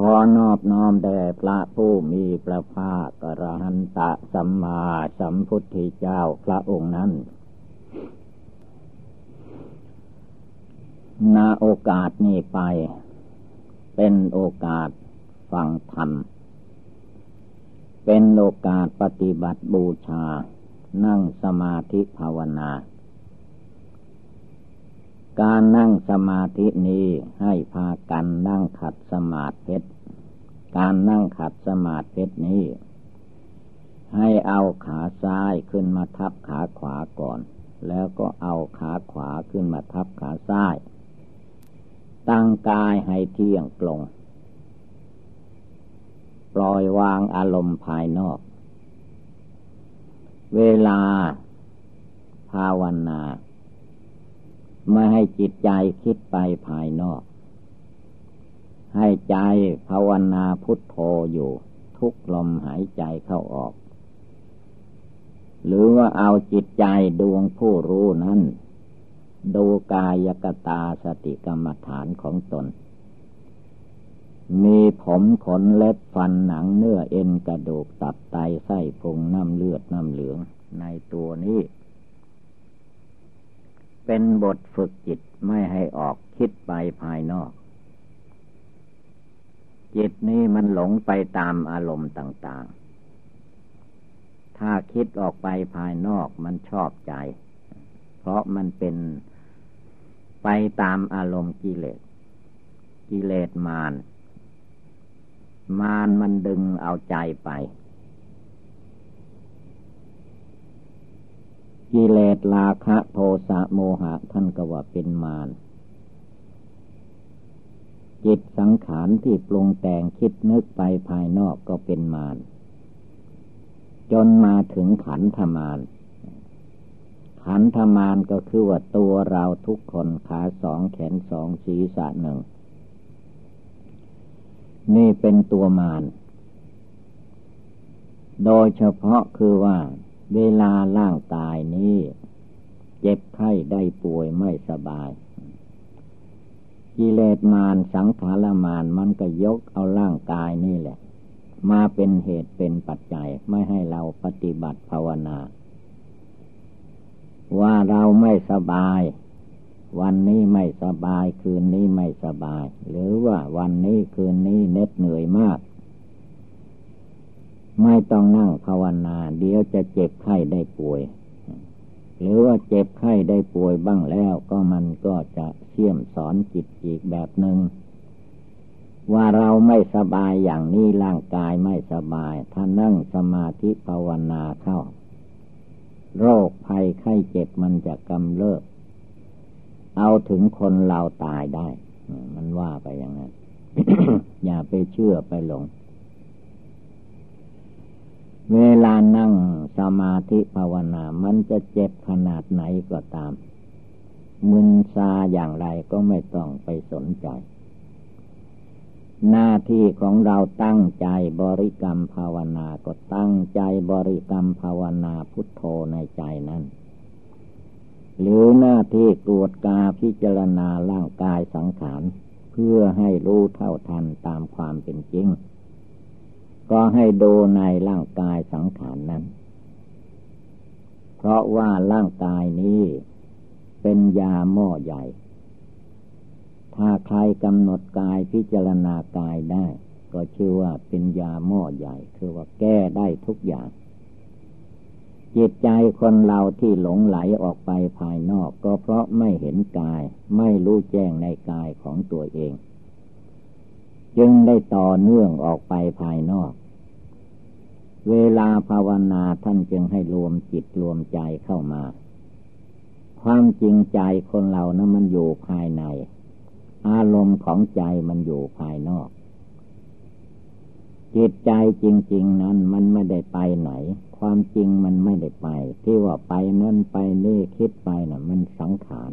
ขอนอบน้อมแด่พระผู้มีพระภาคกระหันตะสัมมาสัมพุทธเจ้าพระองค์นั้นนาโอกาสนี้ไป เป็นโอกาสฟังธรรม เป็นโอกาสปฏิบัติบูชา นั่งสมาธิภาวนา การนั่งสมาธินี้ให้พากันนั่งขัดสมาธิการนั่งขัดสมาธินี้ ให้เอาขาซ้ายขึ้นมาทับขาขวาก่อน แล้วก็เอาขาขวาขึ้นมาทับขาซ้าย ตั้งกายให้เที่ยงตรง ปล่อยวางอารมณ์ภายนอก เวลา ภาวนา ไม่ให้จิตใจคิดไปภายนอก ให้ใจภาวนาพุทโธอยู่ ทุกลมหายใจเข้าออก หรือว่าเอาจิตใจดวงผู้รู้นั้น ดูกายกตาสติกรรมฐานของตน มีผมขนเล็บฟันหนังเนื้อเอ็นกระดูกตับไตไส้พุงน้ำเลือดน้ำเหลือง ในตัวนี้ เป็นบทฝึกจิตไม่ให้ออกคิดไปภายนอก จิตนี้มันหลงไปตามอารมณ์ต่าง ๆ ถ้าคิดออกไปภายนอกมันชอบใจ เพราะมันเป็นไปตามอารมณ์กิเลส กิเลสมารมารมันดึงเอาใจไป กิเลสราคะโทสะโมหะท่านก็ว่าเป็นมารจิตสังขารที่ปรุงแต่งคิดนึกไปภายนอกก็เป็นมารจนมาถึงขันธมารขันธมารก็คือว่าตัวเราทุกคนขาสองแขนสองศีรษะหนึ่ง นี่เป็นตัวมารโดยเฉพาะคือว่า เวลาร่างกายนี้ เจ็บไข้ได้ป่วยไม่สบาย กิเลสมารสังขารมารมันก็ยกเอาร่างกายนี่แหละ มาเป็นเหตุเป็นปัจจัยไม่ให้เราปฏิบัติภาวนา ว่าเราไม่สบาย วันนี้ไม่สบายคืนนี้ไม่สบาย หรือว่าวันนี้คืนนี้เน็ดเหนื่อยมาก ไม่ต้องนั่งภาวนา เดี๋ยวจะเจ็บไข้ได้ป่วย หรือว่าเจ็บไข้ได้ป่วยบ้างแล้วก็มันก็จะเชี่ยมสอนจิตอีกแบบหนึง่งว่าเราไม่สบายอย่างนี้ร่างกายไม่สบาย ถ้านั่งสมาธิภาวนาเข้า โรคภัยไข้เจ็บมันจะกำเริบเอาถึงคนเราตายได้ มันว่าไปอย่างนั้น อย่าไปเชื่อไปหลงเวลานั่ง สมาธิภาวนา มันจะเจ็บขนาดไหนก็ตาม มึนซาอย่างไรก็ไม่ต้องไปสนใจ หน้าที่ของเราตั้งใจบริกรรมภาวนา ก็ตั้งใจบริกรรมภาวนาพุทโธในใจนั้น หรือหน้าที่ตรวจกาพิจารณาร่างกายสังขารเพื่อให้รู้เท่าทันตามความเป็นจริง ก็ให้ดูในร่างกายสังขารนนั้น ราะว่าร่างกายนี้ เป็นยาหม้อใหญ่ ถ้าใครกำหนดกายพิจารณากายได้ ก็ชื่อว่าเป็นยาหม้อใหญ่ คือว่าแก้ได้ทุกอย่าง จิตใจคนเราที่หลงไหลออกไปภายนอก ก็เพราะไม่เห็นกาย ไม่รู้แจ้งในกายของตัวเอง จึงได้ต่อเนื่องออกไปภายนอก เวลาภาวนาท่านจึงให้รวมจิตรวมใจเข้ามา ความจริงใจคนเรานะั้นมันอยู่ภายใน อารมณ์ของใจมันอยู่ภายนอก จิตใจจริง ๆ นั้นมันไม่ได้ไปไหน ความจริงมันไม่ได้ไป ที่ว่าไปนั่นไปนี่คิดไปนะ่ะ มันสังขาร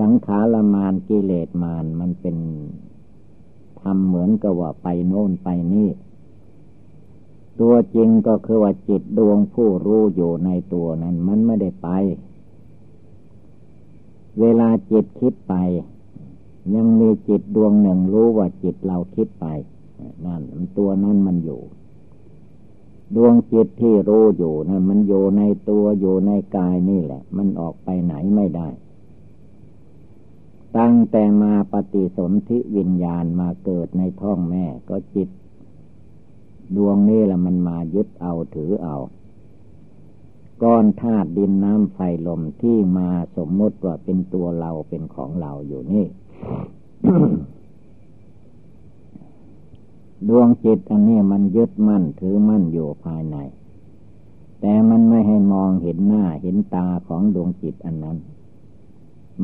สังขารมานกิเลสมานมันเป็นทำเหมือนกับว่าไปโน่นไปนี่ ตัวจริงก็คือว่าจิตดวงผู้รู้อยู่ในตัวนั้นมันไม่ได้ไป เวลาจิตคิดไป ยังมีจิตดวงหนึ่งรู้ว่าจิตเราคิดไปนั่นตัวนั้นมันอยู่ ดวงจิตที่รู้อยู่นั่นมันอยู่ในตัวอยู่ในกายนี่แหละ มันออกไปไหนไม่ได้ ตั้งแต่มาปฏิสนธิวิญญาณมาเกิดในท้องแม่ก็จิต ดวงนี้แหละมันมายึดเอาถือเอา ก้อนธาตุดินน้ำไฟลมที่มาสมมติว่าเป็นตัวเราเป็นของเราอยู่นี่ ดวงจิตอันนี้มันยึดมั่นถือมั่นอยู่ภายใน แต่มันไม่ให้มองเห็นหน้าเห็นตาของดวงจิตอันนั้น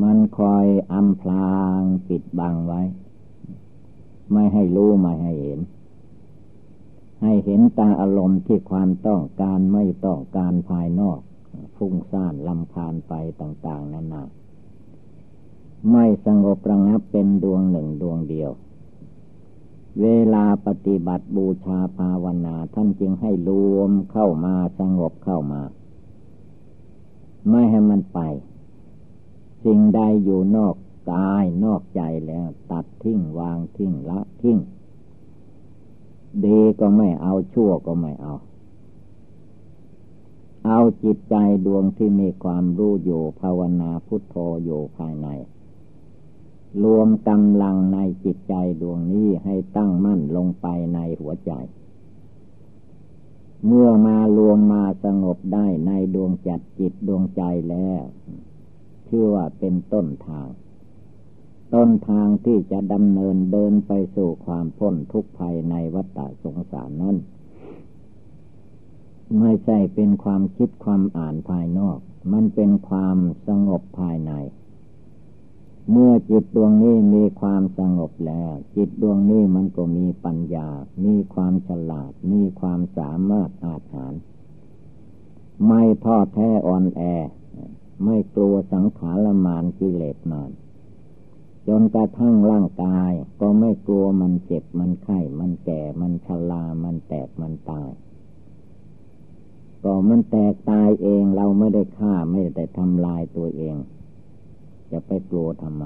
มันคอยอำพรางปิดบังไว้ ไม่ให้รู้ ไม่ให้เห็น ให้เห็นตาอารมณ์ที่ความต้องการไม่ต้องการภายนอก ฟุ้งซ่านลำคาญไปต่างๆนานาไม่สงบระงับเป็นดวงหนึ่งดวงเดียว เวลาปฏิบัติบูชาภาวนาท่านจึงให้รวมเข้ามาสงบเข้ามา ไม่ให้มันไป สิ่งใดอยู่นอกกายนอกใจแล้ว ตัดทิ้งวางทิ้งละทิ้ง ดีก็ไม่เอาชั่วก็ไม่เอา เอาจิตใจดวงที่มีความรู้อยู่ภาวนาพุทโธอยู่ภายใน รวมกำลังในจิตใจดวงนี้ให้ตั้งมั่นลงไปในหัวใจ เมื่อมารวมมาสงบได้ในดวงจัดจิตดวงใจแล้ว ชื่อว่าเป็นต้นทาง ต้นทางที่จะดำเนินเดินไปสู่ความพ้นทุกข์ภัยในวัฏสงสารนั้น ไม่ใช่เป็นความคิดความอ่านภายนอก มันเป็นความสงบภายใน เมื่อจิตดวงนี้มีความสงบแล้ว จิตดวงนี้มันก็มีปัญญา มีความฉลาด มีความสามารถอาจหาร ไม่ท้อแท้อ่อนแอ ไม่กลัวสังขารมานกิเลสมาน จนกระทั่งร่างกาย ก็ไม่กลัวมันเจ็บมันไข้ มันแก่ มันชรามันแตกมันตาย ก็มันแตกตายเองเราไม่ได้ฆ่าไม่ได้ทำลายตัวเอง จะไปกลัวทำไม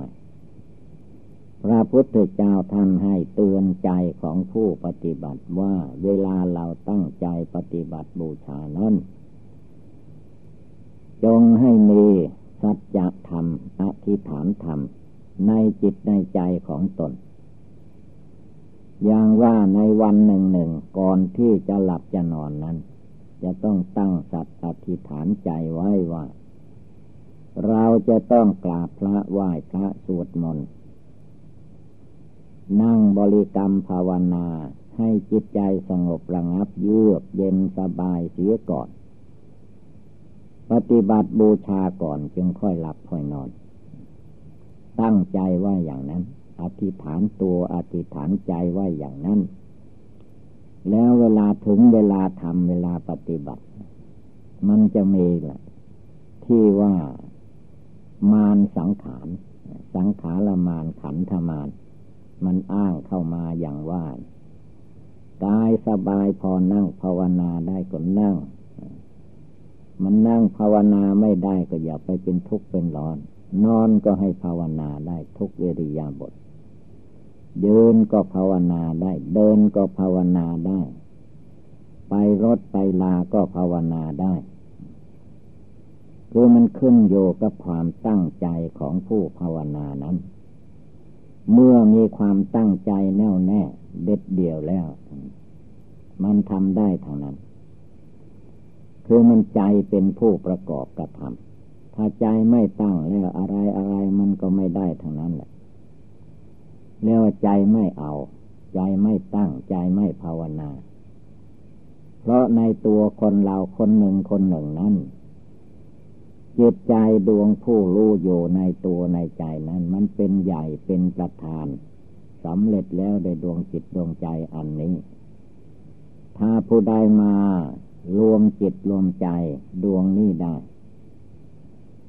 พระพุทธเจ้าท่านให้เตือนใจของผู้ปฏิบัติว่าเวลาเราตั้งใจปฏิบัติบูชานั้น จงให้มีสัจธรรมอธิษฐานธรรม ในจิตในใจของตน อย่างว่าในวันหนึ่งหนึ่งก่อนที่จะหลับจะนอนนั้น จะต้องตั้งสัตอธิษฐานใจไว้ว่า เราจะต้องกราบพระไหว้พระสวดมนต์นั่งบริกรรมภาวนาให้จิตใจสงบระงับเยือกเย็นสบายเสียก่อน ปฏิบัติบูชาก่อนจึงค่อยหลับค่อยนอน ตั้งใจว่าอย่างนั้น อธิษฐานตัวอธิษฐานใจว่าอย่างนั้น แล้วเวลาถึงเวลาทำเวลาปฏิบัติ มันจะมีแหละที่ว่ามารสังขารสังขารมารขันธมารมันอ้างเข้ามาอย่างว่ากายสบายพอนั่งภาวนาได้ก็นั่ง มันนั่งภาวนาไม่ได้ก็อย่าไปเป็นทุกข์เป็นร้อน นอนก็ให้ภาวนาได้ทุกเวริยาบทยืนก็ภาวนาได้ เดินก็ภาวนาได้ ไปรถไปลาก็ภาวนาได้ คือมันขึ้นโยกับความตั้งใจของผู้ภาวนานั้น เมื่อมีความตั้งใจแน่วแน่ เด็ดเดี่ยวแล้ว มันทำได้ทางนั้น คือมันใจเป็นผู้ประกอบกระทำ ถ้าใจไม่ตั้งแล้วอะไรอะไรมันก็ไม่ได้ทางนั้นแหละเรียกว่าใจไม่เอา ใจไม่ตั้ง ใจไม่ภาวนา เพราะในตัวคนเราคนหนึ่งคนหนึ่งนั้นจิตใจดวงผู้รู้อยู่ในตัวในใจนั้น มันเป็นใหญ่เป็นประธานสสำเร็จแล้วในดวงจิตดวงใจอันนี้ ถ้าผู้ใดมารวมจิตรวมใจดวงนี้ได้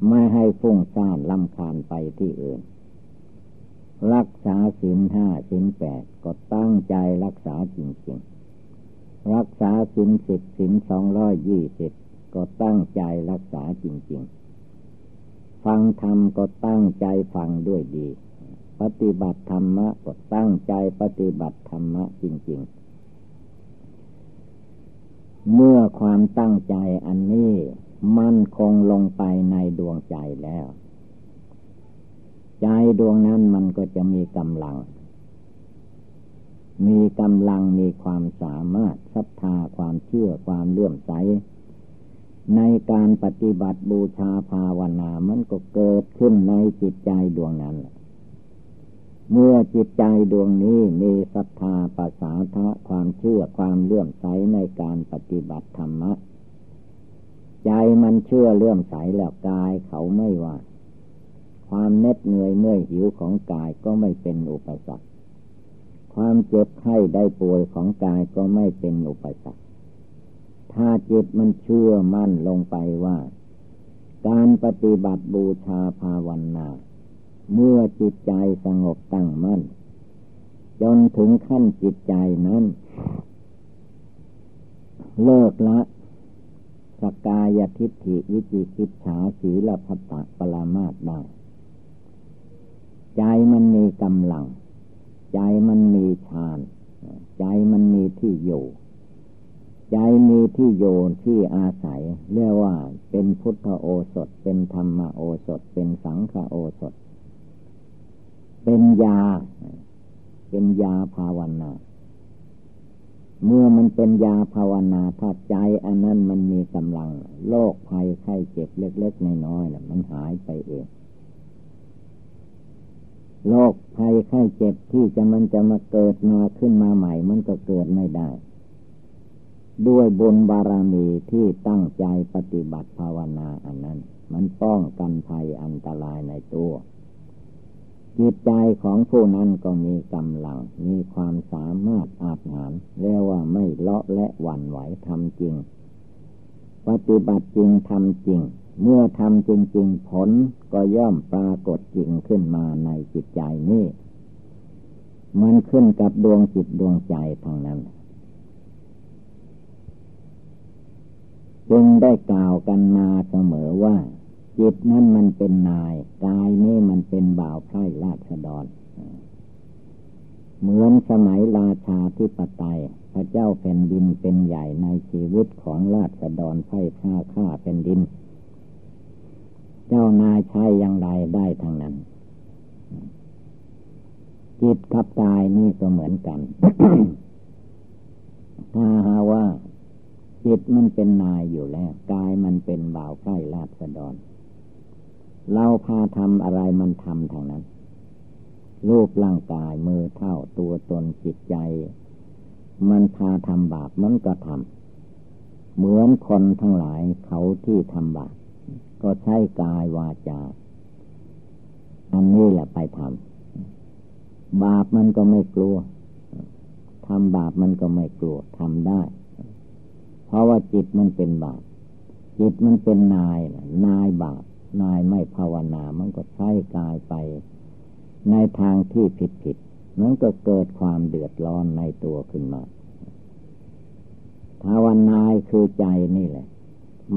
ไม่ให้ฟุ้งซ่านลำคาญไปที่อื่น รักษาศีลห้าศีลแปดก็ตั้งใจรักษาจริงๆ รักษาศีลสิบศีลสองร้อยยี่สิบก็ตั้งใจรักษาจริงๆ ฟังธรรมก็ตั้งใจฟังด้วยดี ปฏิบัติธรรมะก็ตั้งใจปฏิบัติธรรมะจริง ๆ เมื่อความตั้งใจอันนี้ มั่นคงลงไปในดวงใจแล้ว ใจดวงนั้นมันก็จะมีกำลัง มีกำลังมีความสามารถศรัทธาความเชื่อความเลื่อมใส ในการปฏิบัติบูชาภาวนามันก็เกิดขึ้นในจิตใจดวงนั้น เมื่อจิตใจดวงนี้มีศรัทธาภาษาทะความเชื่อความเลื่อมใสในการปฏิบัติธรรมะ ใจมันเชื่อเลื่อมใสแล้วกายเขาไม่ว่า ความเน็ดเหนื่อยเมื่อยหิวของกายก็ไม่เป็นอุปสรรค ความเจ็บไข้ได้ป่วยของกายก็ไม่เป็นอุปสรรค ถ้าจิตมันเชื่อมั่นลงไปว่า การปฏิบัติบูชาภาวนา เมื่อจิตใจสงบตั้งมั่น จนถึงขั้นจิตใจนั้น เลิกละ สกายทิฏฐิวิจิกิจฉาสีลพัตตะปรามาตได้ ใจมันมีกำลัง ใจมันมีฌาน ใจมันมีที่อยู่ ใจมีที่โยนที่อาศัย เรียกว่าเป็นพุทธโอสถ เป็นธรรมโอสถ เป็นสังฆโอสถ เป็นยา เป็นยาภาวนา เมื่อมันเป็นยาภาวนาถ้าใจอันนั้นมันมีกำลัง โรคภัยไข้เจ็บเล็กๆน้อยๆน่ะมันหายไปเองโรคภัยไข้เจ็บที่จะมันจะมาเกิดมาขึ้นมาใหม่ มันก็เกิดไม่ได้ ด้วยบุญบารมีที่ตั้งใจปฏิบัติภาวนาอันนั้น มันป้องกันภัยอันตรายในตัว จิตใจของผู้นั้นก็มีกำลัง มีความสามารถอาจหารเรียกว่าไม่เลาะและหวั่นไหวทำจริง ปฏิบัติจริงทำจริง เมื่อทำจริง ๆ ผลก็ย่อมปรากฏจริงขึ้นมาในจิตใจนี้ มันขึ้นกับดวงจิตดวงใจทางนั้น จึงได้กล่าวกันมาเสมอว่า จิตนั้นมันเป็นนายกายนี่มันเป็นบ่าวไพร่ราชดรเหมือนสมัยราชาที่ปไตย พระเจ้าแผ่นดินเป็นใหญ่ในชีวิตของราชดรไพร่ฆ่าฆ่าแผ่นดิน เจ้านายใช้อย่างไรได้ทางนั้น จิตกับกายนี่ก็เหมือนกันถ้าหาว่าจิตมันเป็นนายอยู่แล้ว กายมันเป็นบ่าวไพร่ราชดร เราพาทำอะไรมันทำทางนั้น รูปร่างกายมือเท่าตัวตนจิตใจ มันพาทำบาปมันก็ทำเหมือนคนทั้งหลายเขาที่ทำบาปก็ใช้กายวาจาอันนี้แหละไปทำบาปมันก็ไม่กลัวทำบาปมันก็ไม่กลัวทำได้ เพราะว่าจิตมันเป็นบาปจิตมันเป็นนายนายบาป นายไม่ภาวนา มันก็ใช้กายไป ในทางที่ผิดผิดมันก็เกิดความเดือดร้อนในตัวขึ้นมา ภาวนาคือใจนี่แหละ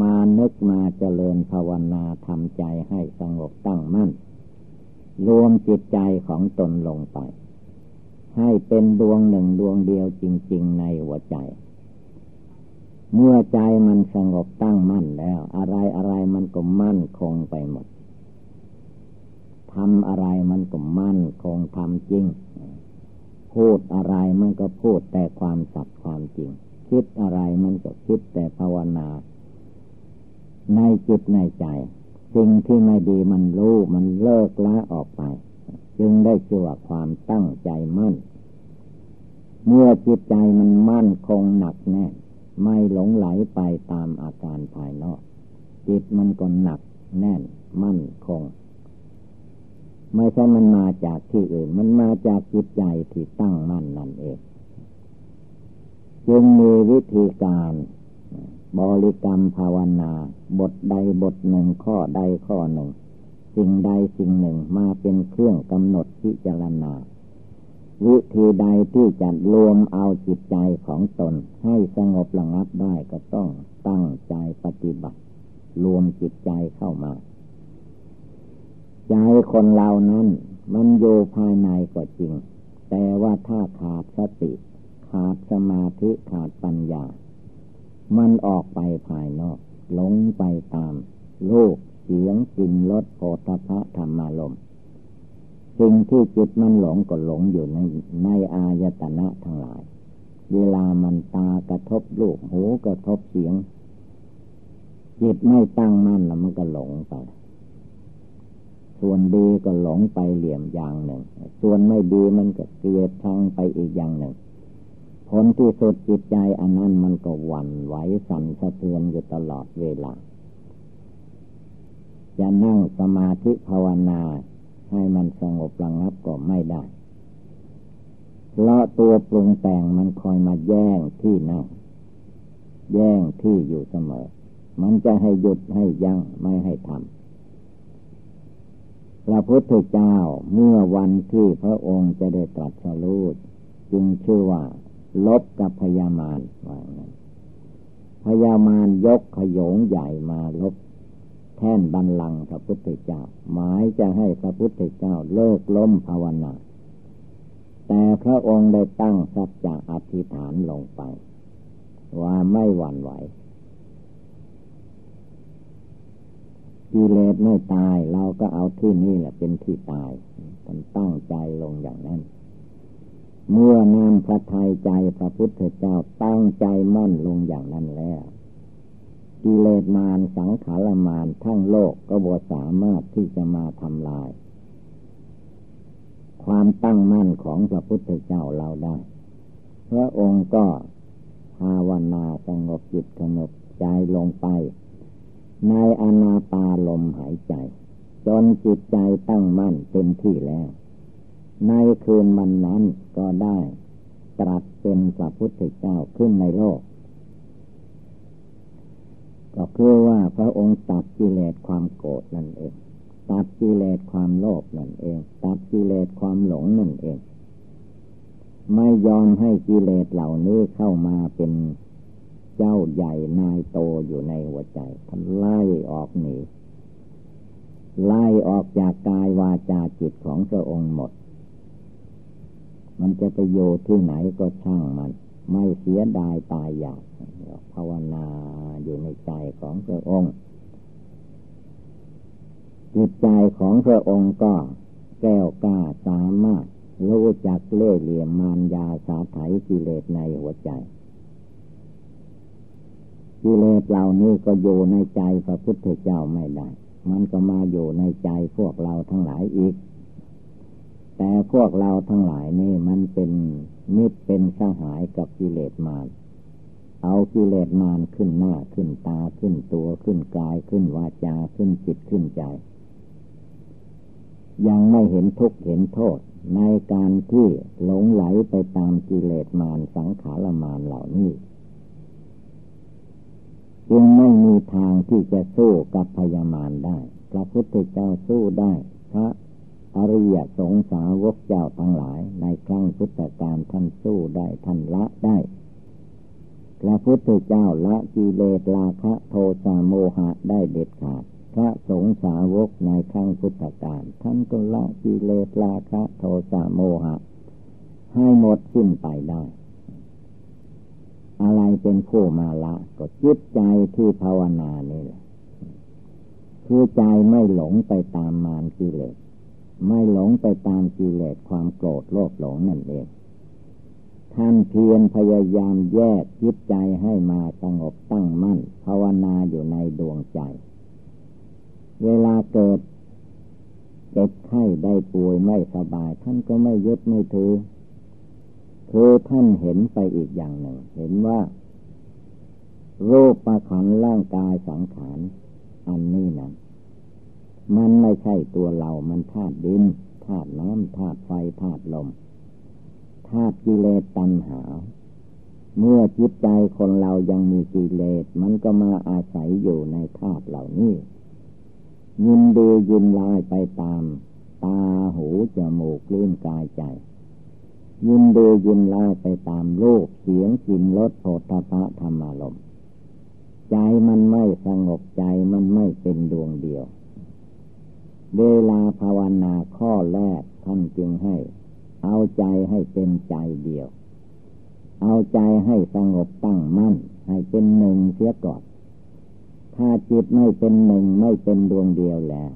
มานึกมาเจริญภาวนาทำใจให้สงบตั้งมั่น รวมจิตใจของตนลงไป ให้เป็นดวงหนึ่งดวงเดียวจริง ๆ ในหัวใจ เมื่อใจมันสงบตั้งมั่นแล้ว อะไรอะไรมันก็มั่นคงไปหมดทำอะไรมันก็มั่นคงทำจริง พูดอะไรมันก็พูดแต่ความสัตย์ความจริง คิดอะไรมันก็คิดแต่ภาวนา ในจิตในใจ สิ่งที่ไม่ดีมันรู้มันเลิกละออกไป จึงได้ชื่อว่าความตั้งใจมั่น เมื่อจิตใจมันมั่นคงหนักแน่ ไม่หลงไหลไปตามอาการภายนอก จิตมันก็หนักแน่นมั่นคง ไม่ใช่มันมาจากที่อื่น มันมาจากจิตใจที่ตั้งมั่นนั่นเอง จึงมีวิธีการบริกรรมภาวนา บทใดบทหนึ่งข้อใดข้อหนึ่ง สิ่งใดสิ่งหนึ่งมาเป็นเครื่องกำหนดพิจารณา วิธีใดที่จะรวมเอาจิตใจของตน ให้สงบระงับได้ก็ต้องตั้งใจปฏิบัติ รวมจิตใจเข้ามา ใจคนเรานั้น มันอยู่ภายในก็จริง แต่ว่าถ้าขาดสติ ขาดสมาธิขาดปัญญา มันออกไปภายนอกหลงไปตามลูกเสียงกลิ่นรสโผฏฐะธรรมารม สิ่งที่จิตมันหลงก็หลงอยู่ในในอายตนะทั้งหลาย เวลามันตากระทบลูกหูกระทบเสียง จิตไม่ตั้งมั่นแล้วมันก็หลงไป ส่วนดีก็หลงไปเหลี่ยมอย่างหนึ่ง ส่วนไม่ดีมันก็เกลียดชังไปอีกอย่างหนึ่ง ผลที่สุดจิตใจอันนั้นมันก็หวั่นไหวสั่นสะเทือนอยู่ตลอดเวลาจะนั่งสมาธิภาวนา ให้มันสงบระงับก็ไม่ได้เพราะตัวปรุงแต่งมันคอยมาแย่งที่นั่ง แย่งที่อยู่เสมอ มันจะให้หยุดให้ยัง้งไม่ให้ทำพระพุทธเจ้าเมื่อวันที่พระองค์จะได้ตรัสรู้จึงชื่อว่า ลบกับพญามารว่างั้นพญามารยกขยงใหญ่มาลบ แท่นบันลังพระพุทธเจ้า หมายจะให้พระพุทธเจ้าเลิกล้มภาวนา แต่พระองค์ได้ตั้งสัจจะอธิษฐานลงไป ว่าไม่หวั่นไหวกิเลสไม่ตายเราก็เอาที่นี่แหละเป็นที่ตายมันตั้งใจลงอย่างนั้น เมื่อนำพระทัยใจพระพุทธเจ้าตั้งใจมั่นลงอย่างนั้นแล้ว กิเลสมารสังขารมารทั้งโลกก็บ่สามารถที่จะมาทำลาย ความตั้งมั่นของพระพุทธเจ้าเราได้ พระองค์ก็ภาวนาสงบจิตสงบใจลงไป ในอนาปาลมหายใจ จนจิตใจตั้งมั่นเต็มที่แล้ว ในคืนมันนั้นก็ได้ ตรัสเป็นพระพุทธเจ้าขึ้นในโลก ก็คือว่าพระองค์ตัดกิเลสความโกรธนั่นเอง ตัดกิเลสความโลภนั่นเอง ตัดกิเลสความหลงนั่นเอง ไม่ยอมให้กิเลสเหล่านี้เข้ามาเป็นเจ้าใหญ่นายโตอยู่ในหัวใจท่านไล่ออกหนีไล่ออกจากกายวาจาจิตของพระองค์หมด มันจะไปโยที่ไหนก็ช่างมัน ไม่เสียดายตายอยากภาวนาอยู่ในใจของพระองค์จิตใจของพระองค์ก็แก้วกล้าสามารถรู้จักเล่เหลี่ยมมารยาสาไถกิเลสในหัวใจกิเลสเหล่านี้ก็อยู่ในใจพระพุทธเจ้าไม่ได้ มันก็มาอยู่ในใจพวกเราทั้งหลายอีก แต่พวกเราทั้งหลายนี่มันเป็นมิตรเป็นสหายกับกิเลสมาร เอากิเลสมารขึ้นหน้าขึ้นตาขึ้นตัวขึ้นกายขึ้นวาจาขึ้นจิตขึ้นใจ ยังไม่เห็นทุกข์เห็นโทษในการที่หลงไหลไปตามกิเลสมารสังขารมารเหล่านี้จึงไม่มีทางที่จะสู้กับพยามารได้ พระพุทธเจ้าสู้ได้ พระ อริยสงสาวกเจ้าทั้งหลาย ในครั้งพุทธกาลท่านสู้ได้ท่านละได้พระพุทธเจ้าละกิเลสราคะโทสะโมหะได้เด็ดขาด พระสงสาวกในครั้งพุทธกาลท่านก็ละกิเลสราคะโทสะโมหะ ให้หมดสิ้นไปได้ อะไรเป็นผู้มาละ ก็จิตใจที่ภาวนานี่แหละ คือใจไม่หลงไปตามมารกิเลส ไม่หลงไปตามกิเลสความโกรธโลภหลงนั่นเองท่านเพียรพยายามแยกจิตใจให้มาสงบตั้งมั่น ภาวนาอยู่ในดวงใจ เวลาเกิดเจ็บไข้ได้ป่วยไม่สบาย ท่านก็ไม่ยึดไม่ถือคือท่านเห็นไปอีกอย่างหนึ่ง เห็นว่า โรูปประขันร่างกายสังขารอันนี้นั้น มันไม่ใช่ตัวเรามันธาตุดินธาตุน้ำธาตุไฟธาตุลมธาตุกิเลสตัณหา เมื่อจิตใจคนเรายังมีกิเลสมันก็มาอาศัยอยู่ในธาตุเหล่านี้ ยินดียินลายไปตาม ตาหูจมูกลิ้นกายใจ ยินดียินลายไปตามโลกเสียงกลิ่นรสโผฏฐะธรรมารมใจมันไม่สงบใจมันไม่เป็นดวงเดียว เวลาภาวนาข้อแรกท่านจึงให้ เอาใจให้เป็นใจเดียว เอาใจให้สงบตั้งมั่น ให้เป็นหนึ่งเสียก่อน ถ้าจิตไม่เป็นหนึ่งไม่เป็นดวงเดียวแล้ว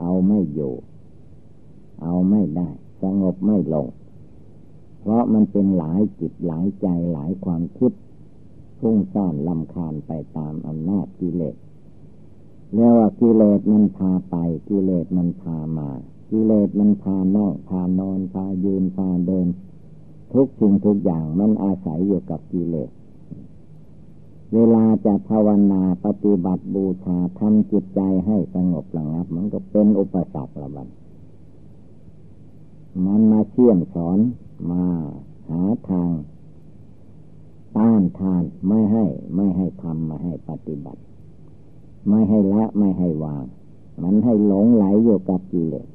เอาไม่อยู่ เอาไม่ได้ สงบไม่ลง เพราะมันเป็นหลายจิตหลายใจหลายความคิดฟุ้งซ่านลำคาญไปตามอำนาจกิเลส เรียกว่ากิเลสมันพาไป กิเลสมันพามา กิเลสมันพานอกพานอนพายืนพาเดิน ทุกสิ่งทุกอย่างมันอาศัยอยู่กับกิเลส เวลาจะภาวนาปฏิบัติบูชาทำจิตใจให้สงบระงับ มันก็เป็นอุปสรรคละบันมันมาเชี่ยมสอนมาหาทางต้านทานไม่ให้ไม่ให้ทำไม่ให้ปฏิบัติ ไม่ให้ละไม่ให้วาง มันให้หลงไหลอยู่กับกิเลส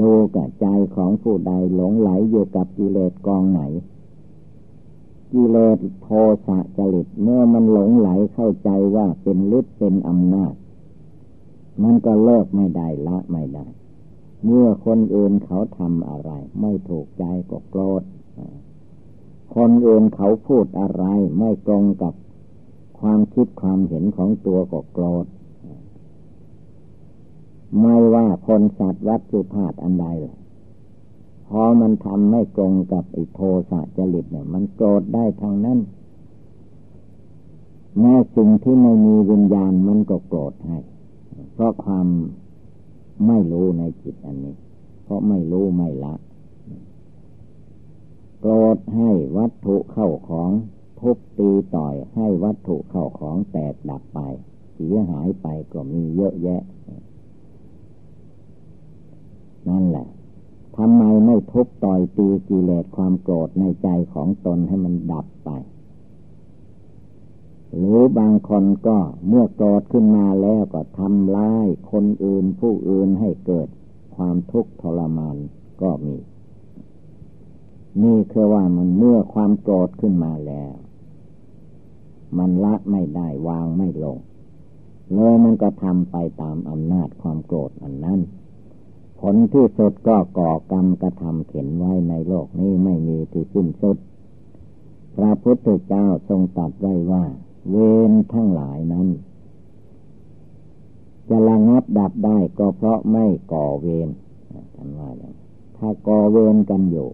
ดูกับใจของผู้ใดหลงไหลอยู่กับกิเลสกองไหน กิเลสโทสะจริตเมื่อมันหลงไหลเข้าใจว่าเป็นฤทธิ์เป็นอำนาจ มันก็เลิกไม่ได้ละไม่ได้ เมื่อคนอื่นเขาทำอะไร ไม่ถูกใจก็โกรธคนอื่นเขาพูดอะไรไม่ตรงกับ ความคิดความเห็นของตัวก็โกรธ ไม่ว่าคนสัตว์วัตถุธาตุอันใดพอมันทำไม่ตรงกับอ้โทสะจริตเนี่ย มันโกรธได้ทางนั้นแม้สิ่งที่ไม่มีวิญญาณมันก็โกรธให้ เพราะความไม่รู้ในจิตอันนี้ เพราะไม่รู้ไม่ละโกรธให้วัตถุเข้าของ ทุบตีต่อยให้วัตถุเข้าของแตกดับไป เสียหายไปก็มีเยอะแยะ นั่นแหละทำไมไม่ทุบต่อยตีกิเลสความโกรธในใจของตนให้มันดับไป หรือบางคนก็เมื่อโกรธขึ้นมาแล้วก็ทำร้ายคนอื่นผู้อื่นให้เกิดความทุกข์ทรมานก็มี นี่คือว่ามันเมื่อความโกรธขึ้นมาแล้ว มันละไม่ได้วางไม่ลง เลยมันก็ทำไปตามอำนาจความโกรธอันนั้น ผลที่สุดก็ก่อกรรมกระทำเข็นไว้ในโลกนี้ไม่มีที่สิ้นสุด พระพุทธเจ้าทรงตรัสไว้ว่า เวรทั้งหลายนั้น จะระงับดับได้ก็เพราะไม่ก่อเวรท่านว่าอย่างถ้าก่อเวรกันอยู่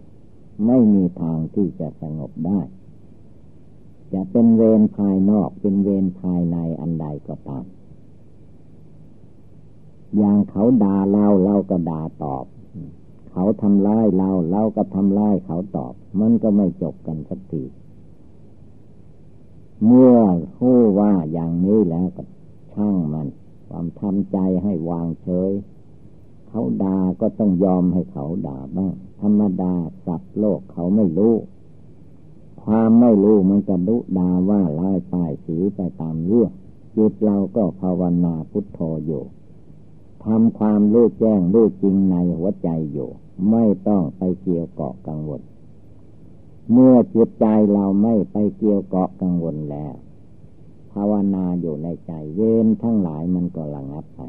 ไม่มีทางที่จะสงบได้ จะเป็นเวรภายนอกเป็นเวรภายในอันใดก็ตาม อย่างเขาด่าเราเราก็ด่าตอบ เขาทำร้ายเราเราก็ทำร้ายเขาตอบ มันก็ไม่จบกันสักที เมื่อพู้ว่าอย่างนี้แล้วก็ช่างมัน ความทำใจให้วางเฉย เขาด่าก็ต้องยอมให้เขาด่าบ้าง ธรรมดาสัตว์โลกเขาไม่รู้ ความไม่รู้มันจะดุดาว่าไลายป้ายสีไปตามเรื่องจิตเราก็ภาวนาพุทโธอยู่ทำความรู้แจ้งรู้จริงในหัวใจอยู่ ไม่ต้องไปเกี่ยวเกาะกังวล เมื่อจิตใจเราไม่ไปเกี่ยวเกาะกังวลแล้ว ภาวนาอยู่ในใจเวรทั้งหลายมันก็ระงับไป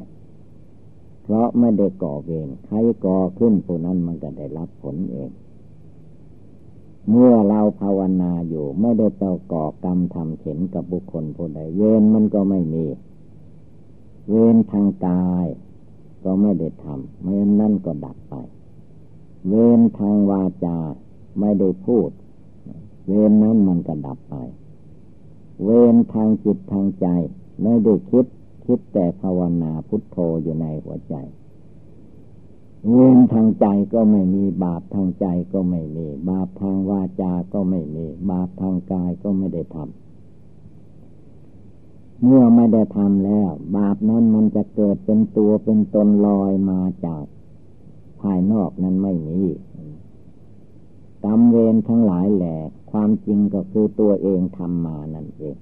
เพราะไม่ได้ก่อเวรใครก่อขึ้นผู้นั้นมันก็ได้รับผลเอง เมื่อเราภาวนาอยู่ ไม่ได้เจ้าก่อกรรมทำเข็นกับบุคคลผู้ใดเวรมันก็ไม่มี เวรทางกาย ก็ไม่ได้ทำไม่นั่นก็ดับไป เวรทางวาจาไม่ได้พูด เวรนั้นมันก็ดับไป เวรทางจิตทางใจ ไม่ได้คิด คิดแต่ภาวนาพุทโธอยู่ในหัวใจ เวรทางใจก็ไม่มีบาปทางใจก็ไม่มี บาปทางวาจาก็ไม่มี บาปทางกายก็ไม่ได้ทำเมื่อไม่ได้ทำแล้ว บาปนั้นมันจะเกิดเป็นตัวเป็นตนลอยมาจาก ภายนอกนั้นไม่มีกรรมเวรทั้งหลายแหละ ความจริงก็คือตัวเองทำมานั่นเอง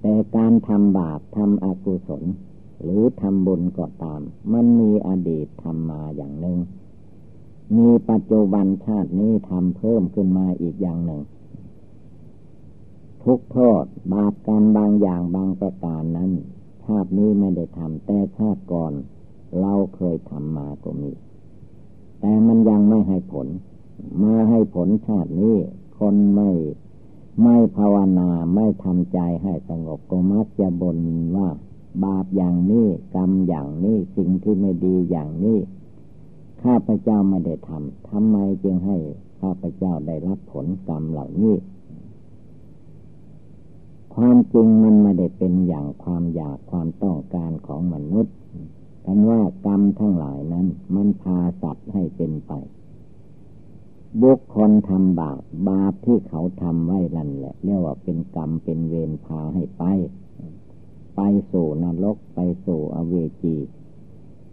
แต่การทำบาปทำอกุศล หรือทำบุญก็ตาม มันมีอดีตทำมาอย่างหนึ่ง มีปัจจุบันชาตินี้ทำเพิ่มขึ้นมาอีกอย่างหนึ่ง ทุกโทษบาปกรรมบางอย่างบางประการนั้น ชาตินี้ไม่ได้ทำแต่ชาติก่อน เราเคยทำมาก็มี แต่มันยังไม่ให้ผล มาให้ผลชาตินี้คนไม่ไม่ภาวนาไม่ทำใจให้สงบก็มักจะบ่นว่า บาปอย่างนี้กรรมอย่างนี้สิ่งที่ไม่ดีอย่างนี้ข้าพเจ้าไม่ได้ทำทำไมจึงให้ข้าพเจ้าได้รับผลกรรมเหล่านี้ ความจริงมันไม่ได้เป็นอย่างความอยากความต้องการของมนุษย์กันว่ากรรมทั้งหลายนั้น มันพาสัตว์ให้เป็นไป บุคคลทำบาปบาปที่เขาทำไว้นั่นแหละเรียกว่าเป็นกรรมเป็นเวรพาให้ไป ไปสู่นรกไปสู่อเวจี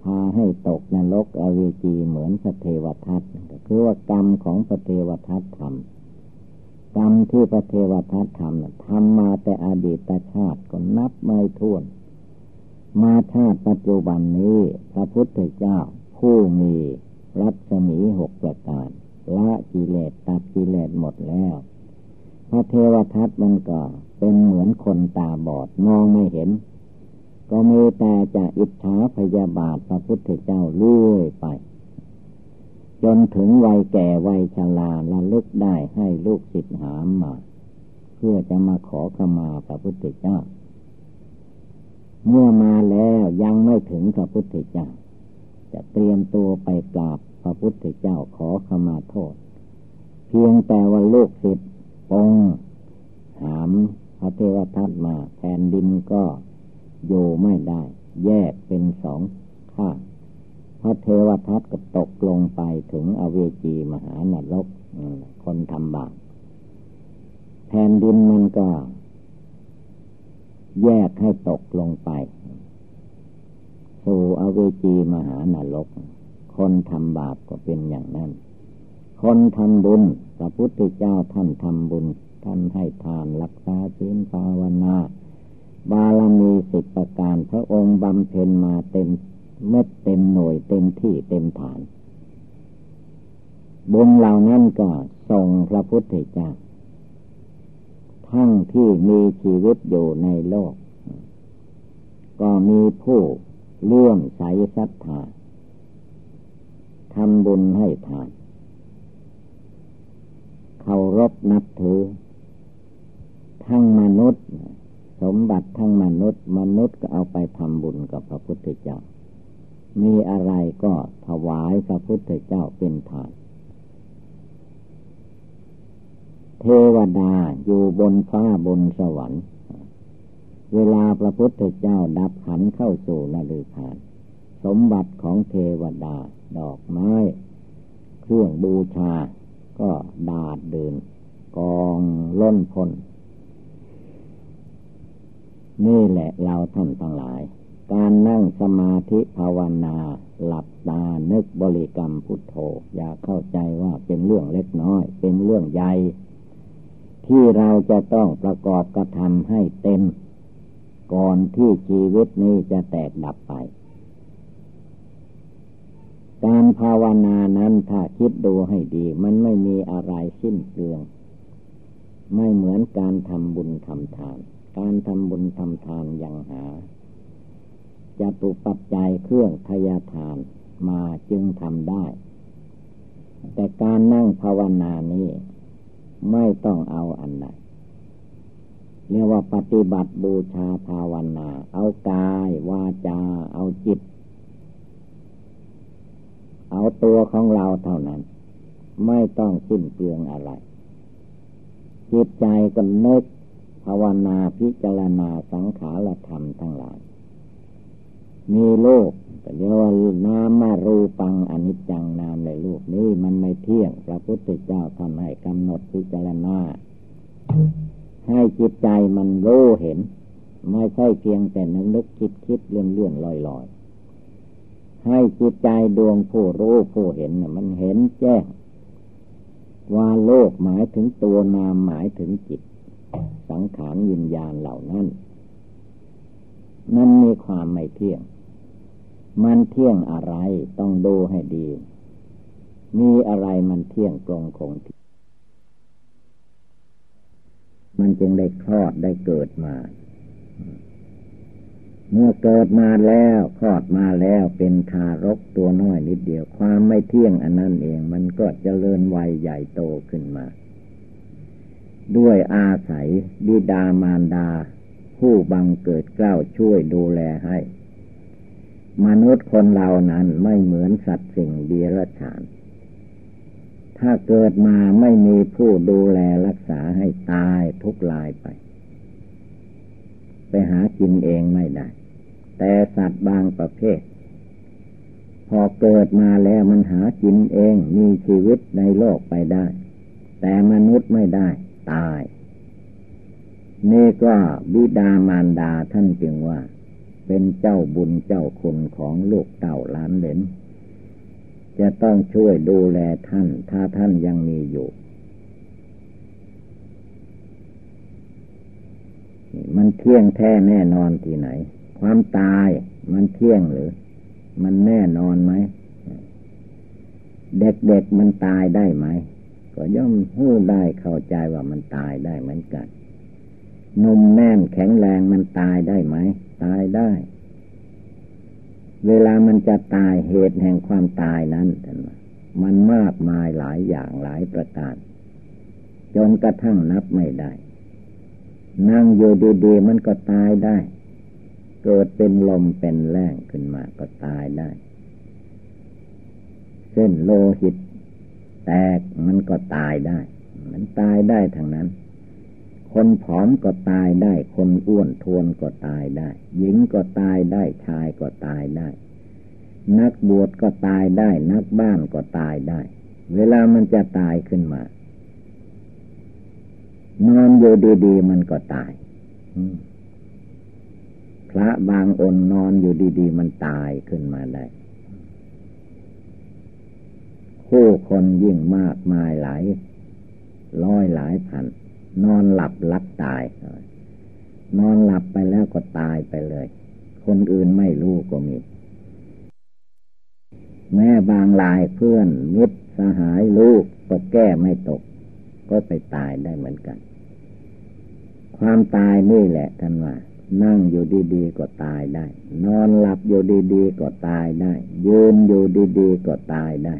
พาให้ตกนรกอเวจีเหมือนพระเทวทัตก็คือว่ากรรมของพระเทวทัตทำกรรมที่พระเทวทัตทำทำมาแต่อดีตชาติก็นับไม่ถ้วน มาชาติปัจจุบันนี้พระพุทธเจ้าผู้มีรัศมีหกประการละกิเลสตัดกิเลสหมดแล้ว พระเทวทัตมันก็เป็นเหมือนคนตาบอดมองไม่เห็น ก็มีแต่จะอิจฉาพยาบาทพระพุทธเจ้าเลื่อยไป จนถึงวัยแก่วัยชราละลึกได้ให้ลูกศิษย์หามมา เพื่อจะมาขอขมาพระพุทธเจ้า เมื่อมาแล้วยังไม่ถึงพระพุทธเจ้า จะเตรียมตัวไปกราบพระพุทธเจ้าขอขมาโทษ เพียงแต่ว่าลูกศิษย์ องหามพระเทวทัตมาแผ่นดินก็อยู่ไม่ได้ แยกเป็นสองข้างพระเทวทัตก็ตกลงไปถึงอเวจีมหานรกคนทำบาปแผ่นดินมันก็ แยกให้ตกลงไป สู่อเวจีมหานรกคนทำบาปก็เป็นอย่างนั้น คนทำบุญพระพุทธเจ้าท่านทำบุญ ท่านให้ทานรักษาศีลภาวนา บารมีสิบประการ พระองค์บำเพ็ญมาเต็มเม็ดเต็มหน่วยเต็มที่เต็มฐาน บุญเหล่านั้นก็ส่งพระพุทธเจ้า ทั้งที่มีชีวิตอยู่ในโลก ก็มีผู้เลื่อมใสศรัทธาทำบุญให้ทาน เคารพนับถือ ทั้งมนุษย์ สมบัติทั้งมนุษย์ มนุษย์ก็เอาไปทำบุญกับพระพุทธเจ้า มีอะไรก็ถวายพระพุทธเจ้าเป็นทานเทวดาอยู่บนฟ้าบนสวรรค์ เวลาพระพุทธเจ้าดับขันเข้าสู่นฤพานสมบัติของเทวดา ดอกไม้ เครื่องบูชา ก็ดาดเดินกองล้นพ้นนี่แหละเราท่านทั้งหลาย การนั่งสมาธิภาวนา หลับตานึกบริกรรมพุทโธ อย่าเข้าใจว่าเป็นเรื่องเล็กน้อย เป็นเรื่องใหญ่ที่เราจะต้องประกอบกระทำให้เต็ม ก่อนที่ชีวิตนี้จะแตกดับไป การภาวนานั้นถ้าคิดดูให้ดี มันไม่มีอะไรสิ้นเปลือง ไม่เหมือนการทำบุญทำทาน การทำบุญทำทานยังหาจะตุปัจจัยเครื่องทยาทานมาจึงทำได้ แต่การนั่งภาวนานี้ไม่ต้องเอาอันใดเรียกว่าปฏิบัติบูชาภาวนา เอากายวาจา เอาจิต เอาตัวของเราเท่านั้น ไม่ต้องสิ้นเปลืองอะไร จิตใจก็นึกภาวนาพิจารณาสังขารธรรมทั้งหลาย มีโลกแต่เรียกว่านามารูปังอนิจจังนามในลูกนี้มันไม่เที่ยง พระพุทธเจ้าทำให้กำหนดพิจารณา ให้จิตใจมันรู้เห็น ไม่ใช่เพียงแต่นึกคิดคิดเลื่อนเลื่อนลอยลอย ให้จิตใจดวงผู้รู้ผู้เห็นมันเห็นแจ้งว่าโลกหมายถึงตัวนามหมายถึงจิต สังขารวิญญาณเหล่านั้นมันมีความไม่เที่ยง มันเที่ยงอะไรต้องดูให้ดี มีอะไรมันเที่ยงตรงคงที่มันจึงได้คลอดได้เกิดมา เมื่อเกิดมาแล้วคลอดมาแล้วเป็นทารกตัวน้อยนิดเดียว ความไม่เที่ยงอันนั้นเองมันก็จเจริญวัยใหญ่โตขึ้นมา ด้วยอาศัยบิดามารดา ผู้บังเกิดเกล้าช่วยดูแลให้ มนุษย์คนเรานั้นไม่เหมือนสัตว์สิ่งเดียรฉาน ถ้าเกิดมาไม่มีผู้ดูแลรักษาให้ตายทุกลายไป ไปหากินเองไม่ได้ แต่สัตว์บางประเภท พอเกิดมาแล้วมันหากินเองมีชีวิตในโลกไปได้ แต่มนุษย์ไม่ได้ ตาย นี่ก็บิดามารดาท่านจึงว่า เป็นเจ้าบุญเจ้าคุณของลูกเต่าล้านเหลนจะต้องช่วยดูแลท่าน ถ้าท่านยังมีอยู่ มันเที่ยงแท้แน่นอนที่ไหน ความตายมันเที่ยงหรือ มันแน่นอนไหม เด็กๆมันตายได้ไหม ก็ย่อมหู้ได้เข้าใจว่ามันตายได้เหมือนกันนมแน่นแข็งแรงมันตายได้ไหม ตายได้ เวลามันจะตายเหตุแห่งความตายนั้นมันมากมายหลายอย่างหลายประการจนกระทั่งนับไม่ได้ นั่งอยู่ดีๆมันก็ตายได้ เกิดเป็นลมเป็นแรงขึ้นมาก็ตายได้ เส้นโลหิต แตกมันก็ตายได้ มันตายได้ทั้งนั้น คนผอมก็ตายได้ คนอ้วนทวนก็ตายได้ หญิงก็ตายได้ ชายก็ตายได้ นักบวชก็ตายได้ นักบ้านก็ตายได้ เวลามันจะตายขึ้นมา นอนอยู่ดีๆมันก็ตายพระบางอนนอนอยู่ดีๆมันตายขึ้นมาได้คู่คนยิ่งมากมายหลายร้อยหลายพัน นอนหลับลับตาย นอนหลับไปแล้วก็ตายไปเลย คนอื่นไม่รู้ก็มี แม่บางลายเพื่อนมิตรสหายลูกก็แก้ไม่ตก ก็ไปตายได้เหมือนกัน ความตายนี่แหละท่านว่า นั่งอยู่ดีๆก็ตายได้ นอนหลับอยู่ดีๆก็ตายได้ ยืนอยู่ดีๆก็ตายได้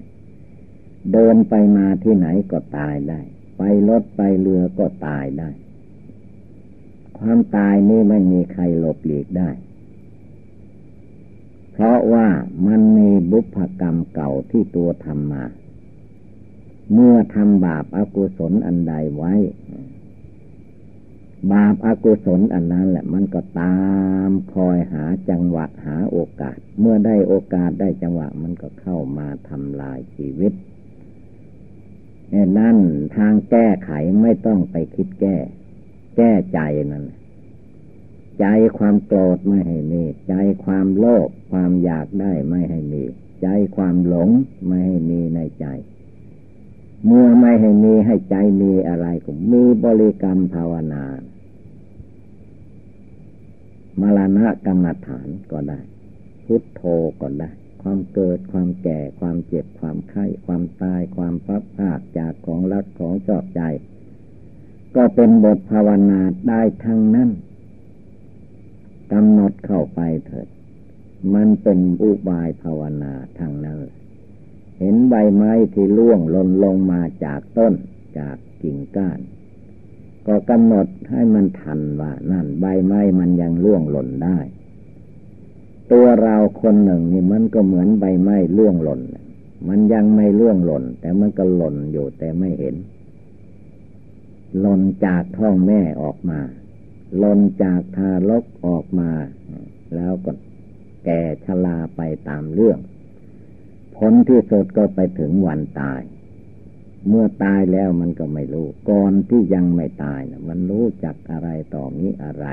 เดินไปมาที่ไหนก็ตายได้ ไปรถไปเรือก็ตายได้ ความตายนี่ไม่มีใครหลบหลีกได้ เพราะว่ามันมีบุพกรรมเก่าที่ตัวทำมา เมื่อทำบาปอากุศลอันใดไว้ บาปอากุศลอันนั้นแหละ มันก็ตามคอยหาจังหวะหาโอกาส เมื่อได้โอกาสได้จังหวะ มันก็เข้ามาทำลายชีวิตนั่นทางแก้ไขไม่ต้องไปคิดแก้ แก้ใจนั่นใจความโกรธไม่ให้มี ใจความโลภความอยากได้ไม่ให้มี ใจความหลงไม่ให้มีในใจ เมื่อไม่ให้มีให้ใจมีอะไรก็มีบริกรรมภาวนา มรณะกรรมฐานก็ได้ พุทโธก็ได้ ความเกิดความแก่ความเจ็บความไข้ ความตายความพับภาคจากของรักของชอบใจ ก็เป็นบทภาวนาได้ทั้งนั้นกำหนดเข้าไปเถิด มันเป็นอุบายภาวนาทางนั้น เห็นใบไม้ที่ล่วงหล่นลงมาจากต้นจากกิ่งก้าน ก็กำหนดให้มันทันว่า นั่นใบไม้มันยังล่วงหล่นได้ ตัวเราคนหนึ่งนี่มันก็เหมือนใบไม้ล่วงหล่น มันยังไม่ล่วงหล่น แต่มันก็หล่นอยู่แต่ไม่เห็น หล่นจากท้องแม่ออกมาหล่นจากทารกออกมา แล้วก็แก่ชราไปตามเรื่อง ผลที่สุดก็ไปถึงวันตาย เมื่อตายแล้วมันก็ไม่รู้ ก่อนที่ยังไม่ตายนะมันรู้จักอะไรต่อมีอะไร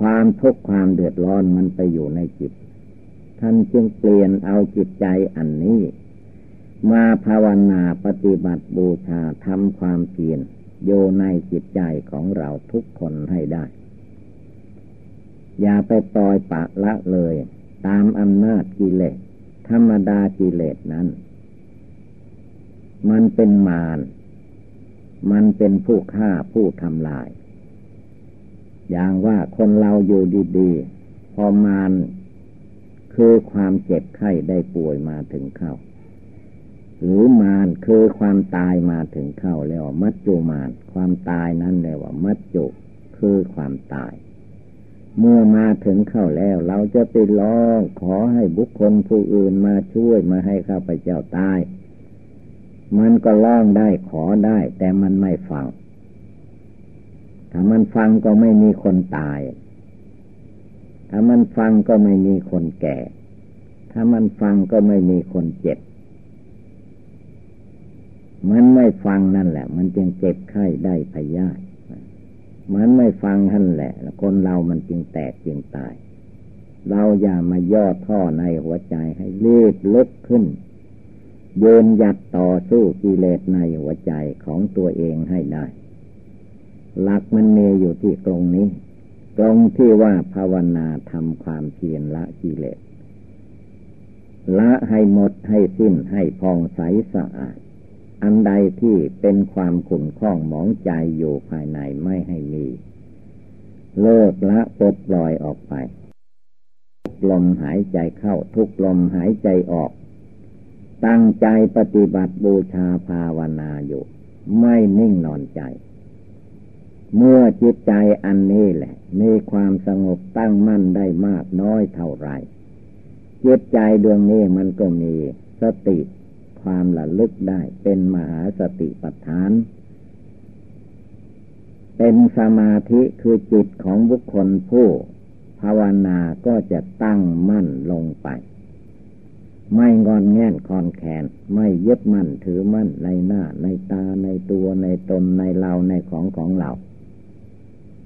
ความทุกข์ความเดือดร้อนมันไปอยู่ในจิต ท่านจึงเปลี่ยนเอาจิตใจอันนี้ มาภาวนาปฏิบัติบูชาทำความเพียรโยในจิตใจของเราทุกคนให้ได้ อย่าไปปล่อยปะละเลย ตามอำนาจกิเลส ธรรมดากิเลสนั้น มันเป็นมารมันเป็นผู้ฆ่าผู้ทำลาย อย่างว่าคนเราอยู่ดีๆ พอมารคือความเจ็บไข้ได้ป่วยมาถึงเข้า หรือมารคือความตายมาถึงเข้าแล้วมัจจุมารความตายนั้นเรียกว่า มัจจุคือความตาย เมื่อมาถึงเข้าแล้ว เราจะไปร้องขอให้บุคคลผู้อื่นมาช่วยมาให้ข้าพเจ้าตายมันก็ร้องได้ขอได้ แต่มันไม่ฟัง ถ้ามันฟังก็ไม่มีคนตาย ถ้ามันฟังก็ไม่มีคนแก่ ถ้ามันฟังก็ไม่มีคนเจ็บ มันไม่ฟังนั่นแหละ มันจึงเจ็บไข้ได้พยาธิ มันไม่ฟังท่านแหละ คนเรามันจึงแตกจึงตาย เราอย่ามาย่อท่อในหัวใจให้รีบลุกขึ้นเยินหยัดต่อสู้กิเลสในหัวใจของตัวเองให้ได้ หลักมันเมอยู่ที่ตรงนี้ ตรงที่ว่าภาวนาทำความเพียรละกิเลสละให้หมดให้สิ้นให้พองใสสะอาด อันใดที่เป็นความขุ่นข้องหมองใจอยู่ภายในไม่ให้มี เลิกละปลดปล่อยออกไป ทุกลมหายใจเข้าทุกลมหายใจออก ตั้งใจปฏิบัติบูชาภาวนาอยู่ ไม่นิ่งนอนใจ เมื่อจิตใจอันนี้แหละ มีความสงบตั้งมั่นได้มากน้อยเท่าไรจิตใจดวงนี้มันก็มีสติ ความระลึกได้เป็นมหาสติปัฏฐาน เป็นสมาธิคือจิตของบุคคลผู้ ภาวนาก็จะตั้งมั่นลงไป ไม่งอนแง่นคอนแขน ไม่ยึดมั่นถือมั่นในหน้า ในตาในตัวในตนในเราในของของเรา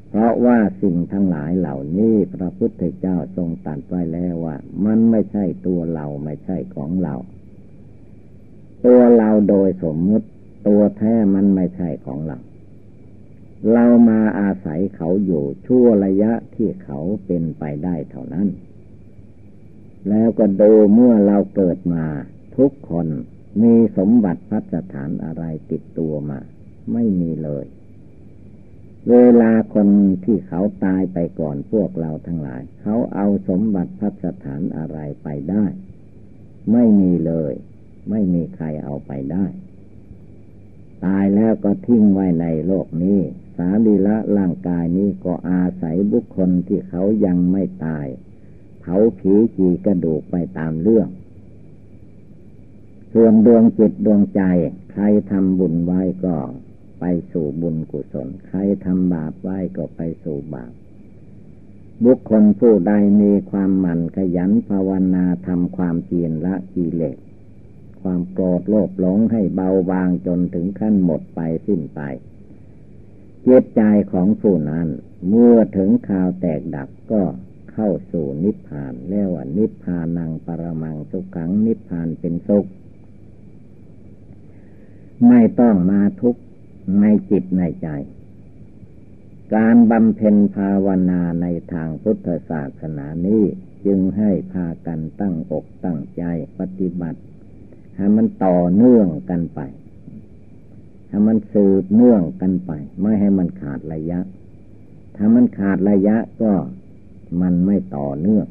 เพราะว่าสิ่งทั้งหลายเหล่านี้พระพุทธเจ้าทรงตัดไว้แล้วว่า มันไม่ใช่ตัวเราไม่ใช่ของเรา ตัวเราโดยสมมุติ ตัวแท้มันไม่ใช่ของเรา เรามาอาศัยเขาอยู่ชั่วระยะที่เขาเป็นไปได้เท่านั้น แล้วก็ดูเมื่อเราเกิดมาทุกคนมีสมบัติพัฒฐานอะไรติดตัวมา ไม่มีเลย เวลาคนที่เขาตายไปก่อนพวกเราทั้งหลาย เขาเอาสมบัติพัฒฐานอะไรไปได้ ไม่มีเลย ไม่มีใครเอาไปได้ ตายแล้วก็ทิ้งไว้ในโลกนี้ สารีละร่างกายนี้ก็อาศัยบุคคลที่เขายังไม่ตาย เผาผีจีกระดูกไปตามเรื่อง ส่วนดวงจิตดวงใจ ใครทำบุญไว้ก็ไปสู่บุญกุศล ใครทำบาปไว้ก็ไปสู่บาปบุคคลผู้ใดมีความหมั่นขยันภาวนาทำความเพียรละกิเลส ความโกรธโลภหลงให้เบาบางจนถึงขั้นหมดไปสิ้นไปจิตใจของผู้นั้น เมื่อถึงข่าวแตกดับก็เข้าสู่นิพพานเรียกว่านิพพานังปรมังสุขังนิพพานเป็นสุข ไม่ต้องมาทุกข์ในจิตในใจ การบำเพ็ญภาวนาในทางพุทธศาสนานี้ จึงให้พากันตั้งอกตั้งใจปฏิบัติ ให้มันต่อเนื่องกันไป ให้มันสืบเนื่องกันไป ไม่ให้มันขาดระยะ ถ้ามันขาดระยะก็มันไม่ต่อเนื่อง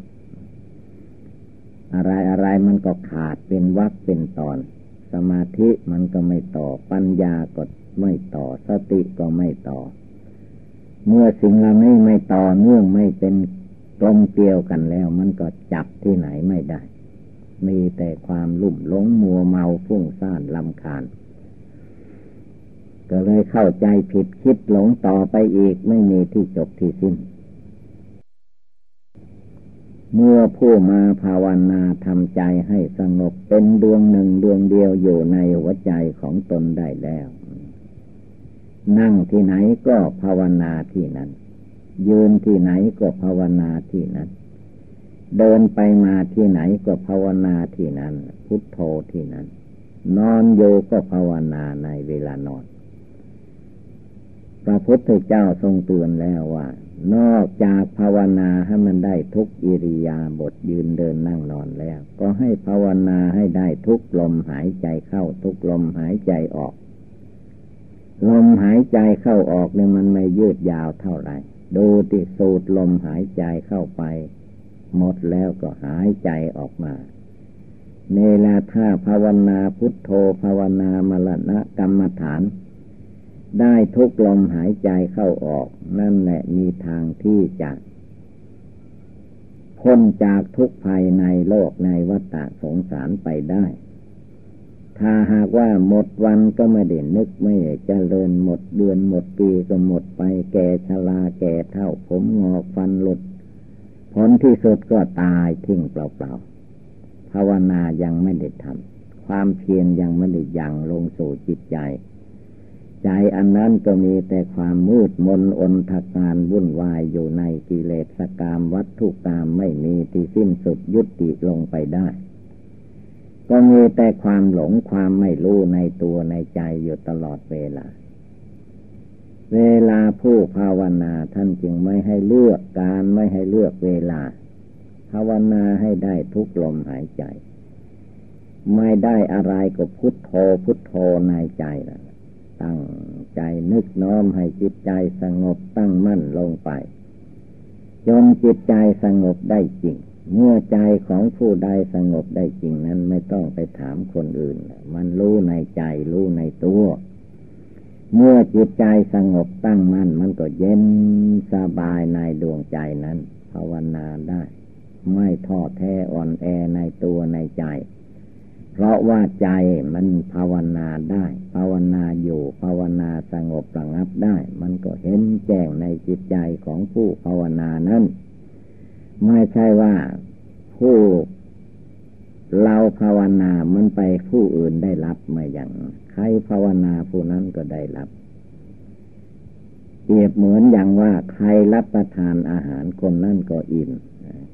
อะไรอะไรมันก็ขาดเป็นวักเป็นตอน สมาธิมันก็ไม่ต่อ ปัญญาก็ไม่ต่อ สติก็ไม่ต่อ เมื่อสิ่งเราไม่ไม่ต่อเนื่องไม่เป็นกลมเกลียวกันแล้ว มันก็จับที่ไหนไม่ได้ มีแต่ความลุ่มหลงมัวเมาฟุ้งซ่านลำคาญ ก็เลยเข้าใจผิดคิดหลงต่อไปอีกไม่มีที่จบที่สิ้น เมื่อผู้มาภาวนาทำใจให้สงบเป็นดวงหนึ่งดวงเดียวอยู่ในหัวใจของตนได้แล้ว นั่งที่ไหนก็ภาวนาที่นั้น ยืนที่ไหนก็ภาวนาที่นั้น เดินไปมาที่ไหนก็ภาวนาที่นั้น พุทโธที่นั้น นอนโยก็ภาวนาในเวลานอน พระพุทธเจ้าทรงเตือนแล้วว่า นอกจากภาวนาให้มันได้ทุกอิริยาบถยืนเดินนั่งนอนแล้ว ก็ให้ภาวนาให้ได้ทุกลมหายใจเข้าทุกลมหายใจออก ลมหายใจเข้าออกเนี่ยมันไม่ยืดยาวเท่าไหร่ดูติสูดลมหายใจเข้าไป หมดแล้วก็หายใจออกมาเนลาท่าภาวนาพุทโธภาวนามรณะกรรมฐาน ได้ทุกลมหายใจเข้าออก นั่นแหละมีทางที่จะพ้นจากทุกภัยในโลกในวัฏสงสารไปได้ ถ้าหากว่าหมดวันก็ไม่ได้นึกไม่เจริญหมดเดือนหมดปีก็หมดไปแก่ชราแก่เท่าผมงอกฟันหลุด ผลที่สุดก็ตายทิ้งเปล่าๆภาวนายังไม่ได้ทำความเพียรยังไม่ได้ยังลงสู่จิตใจ ใจอันนั้นก็มีแต่ความมืดมนอนทักการวุ่นวายอยู่ในกิเลสกรรมวัตถุกรรมไม่มีที่สิ้นสุดยุติลงไปได้ ก็มีแต่ความหลงความไม่รู้ในตัวในใจอยู่ตลอดเวลา เวลาผู้ภาวนาท่านจึงไม่ให้เลือกการไม่ให้เลือกเวลา ภาวนาให้ได้ทุกลมหายใจ ไม่ได้อะไรก็พุทโธพุทโธในใจละตั้งใจนึกน้อมให้จิตใจสงบตั้งมั่นลงไปจนจิตใจสงบได้จริง เมื่อใจของผู้ใดสงบได้จริงนั้นไม่ต้องไปถามคนอื่น มันรู้ในใจรู้ในตัว เมื่อจิตใจสงบตั้งมั่นมันก็เย็นสบายในดวงใจนั้น ภาวนาได้ ไม่ท้อแท้อ่อนแอในตัวในใจ เพราะว่าใจมันภาวนาได้ ภาวนาอยู่ภาวนาสงบระงับได้ มันก็เห็นแจ้งในจิตใจของผู้ภาวนานั้น ไม่ใช่ว่าผู้เราภาวนามันไปผู้อื่นได้รับมาอย่างใค รภาวนาผู้นั้นก็ได้รับ เปรียบเหมือนอย่างว่าใครรับประทานอาหารคนนั่นก็อิ่ม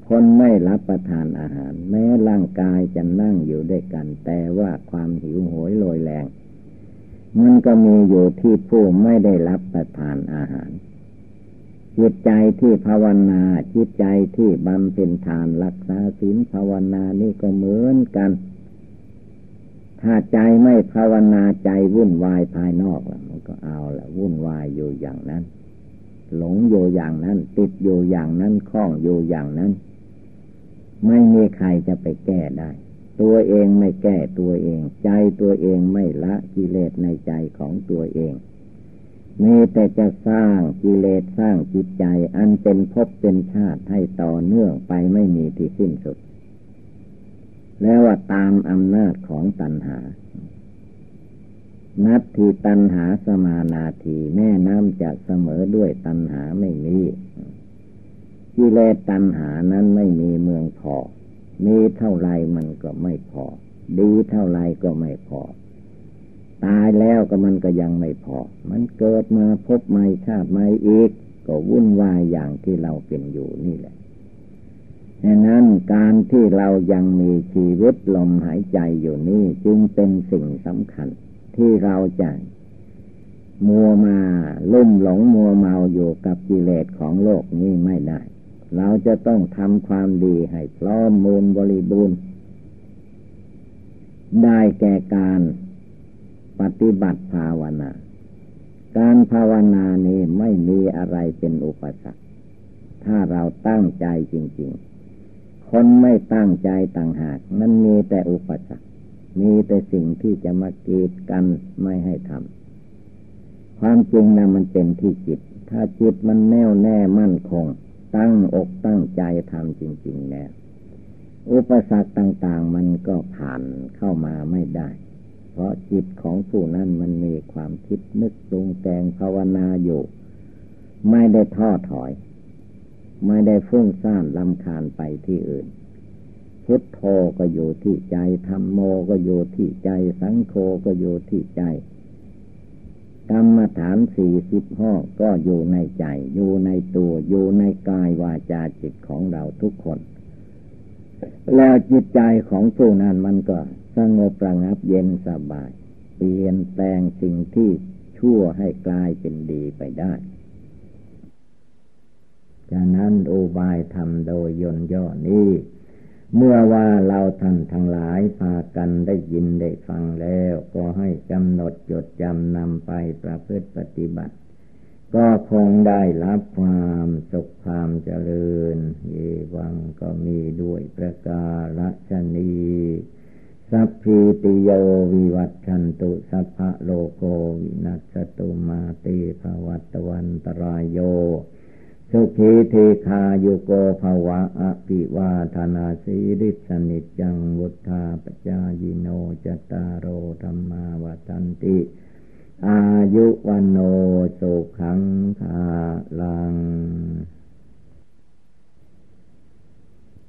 คนไม่รับประทานอาหาร แม้ร่างกายจะนั่งอยู่ด้วยกัน แต่ว่าความหิวโหยลอยแรง มันก็มีอยู่ที่ผู้ไม่ได้รับประทานอาหารจิตใจที่ภาวนาจิตใจที่บำเพ็ญทานรักษาศีลภาวนานี่ก็เหมือนกัน ถ้าใจไม่ภาวนาใจวุ่นวายภายนอกละมันก็เอาละวุ่นวายอยู่อย่างนั้น หลงอยู่อย่างนั้น ติดอยู่อย่างนั้นคล้องอยู่อย่างนั้น ไม่มีใครจะไปแก้ได้ ตัวเองไม่แก้ตัวเอง ใจตัวเองไม่ละกิเลสในใจของตัวเองมีแต่จะสร้างกิเลสสร้างจิตใจ อันเป็นภพเป็นชาติให้ต่อเนื่องไปไม่มีที่สิ้นสุด แล้วว่าตามอำนาจของตัณหา นัตทีตัณหาสมานาทีแม่น้ำจะเสมอด้วยตัณหาไม่มีกิเลสตัณหานั้นไม่มีเมืองพอ มีเท่าไรมันก็ไม่พอ ดีเท่าไรก็ไม่พอ ตายแล้วก็มันก็ยังไม่พอ มันเกิดมาพบใหม่ชาติใหม่อีก ก็วุ่นวายอย่างที่เราเป็นอยู่นี่แหละ ดังนั้นการที่เรายังมีชีวิตลมหายใจอยู่นี่จึงเป็นสิ่งสำคัญ ที่เราจะมัวมาลุ่มหลงมัวเมาอยู่กับกิเลสของโลกนี้ไม่ได้ เราจะต้องทำความดีให้พร้อมมูลบริบูรณ์ ได้แก่การปฏิบัติภาวนา การภาวนานี้ไม่มีอะไรเป็นอุปสรรค ถ้าเราตั้งใจจริง ๆ คนไม่ตั้งใจต่างหาก มันมีแต่อุปสรรค มีแต่สิ่งที่จะมากีดกันไม่ให้ทำ ความจริงนะมันเป็นที่จิต ถ้าจิตมันแน่วแน่มั่นคง ตั้งอกตั้งใจทำจริง ๆ แล้ว อุปสรรคต่างๆ มันก็ผ่านเข้ามาไม่ได้ เพราะจิตของผู้นั้นมันมีความคิดนึกปรุงแต่งภาวนาอยู่ ไม่ได้ท้อถอย ไม่ได้ฟุ้งซ่านลำคาญไปที่อื่น พุทโธก็อยู่ที่ใจธรรมโมก็อยู่ที่ใจ สังโฆก็อยู่ที่ใจ กรรมฐานสี่สิบห้อก็อยู่ในใจ อยู่ในตัวอยู่ในกายวาจาจิตของเราทุกคน แล้วจิตใจของผู้นั้นมันก็สงบระงับเย็นสบาย เปลี่ยนแปลงสิ่งที่ชั่วให้กลายเป็นดีไปได้ ฉะนั้นอุบายทำโดยยนย่อนี้ เมื่อว่าเราท่านทั้งหลายพากันได้ยินได้ฟังแล้ว ก็ให้กำหนดจดจำนำไปประพฤติปฏิบัติ ก็คงได้รับความสุขความเจริญเยวังก็มีด้วยประกาศนีสัพพิติโยวิวัตชันตุสัพพะโลโกวินัสตุมาติภวัตวันตรายโย สุขีเทคาโยโกภวะอภิวาธนาสีริสนิจังวุธาปจายิโนจตารโอธรรมาวตันติ อายุวันโนสุขังภาลัง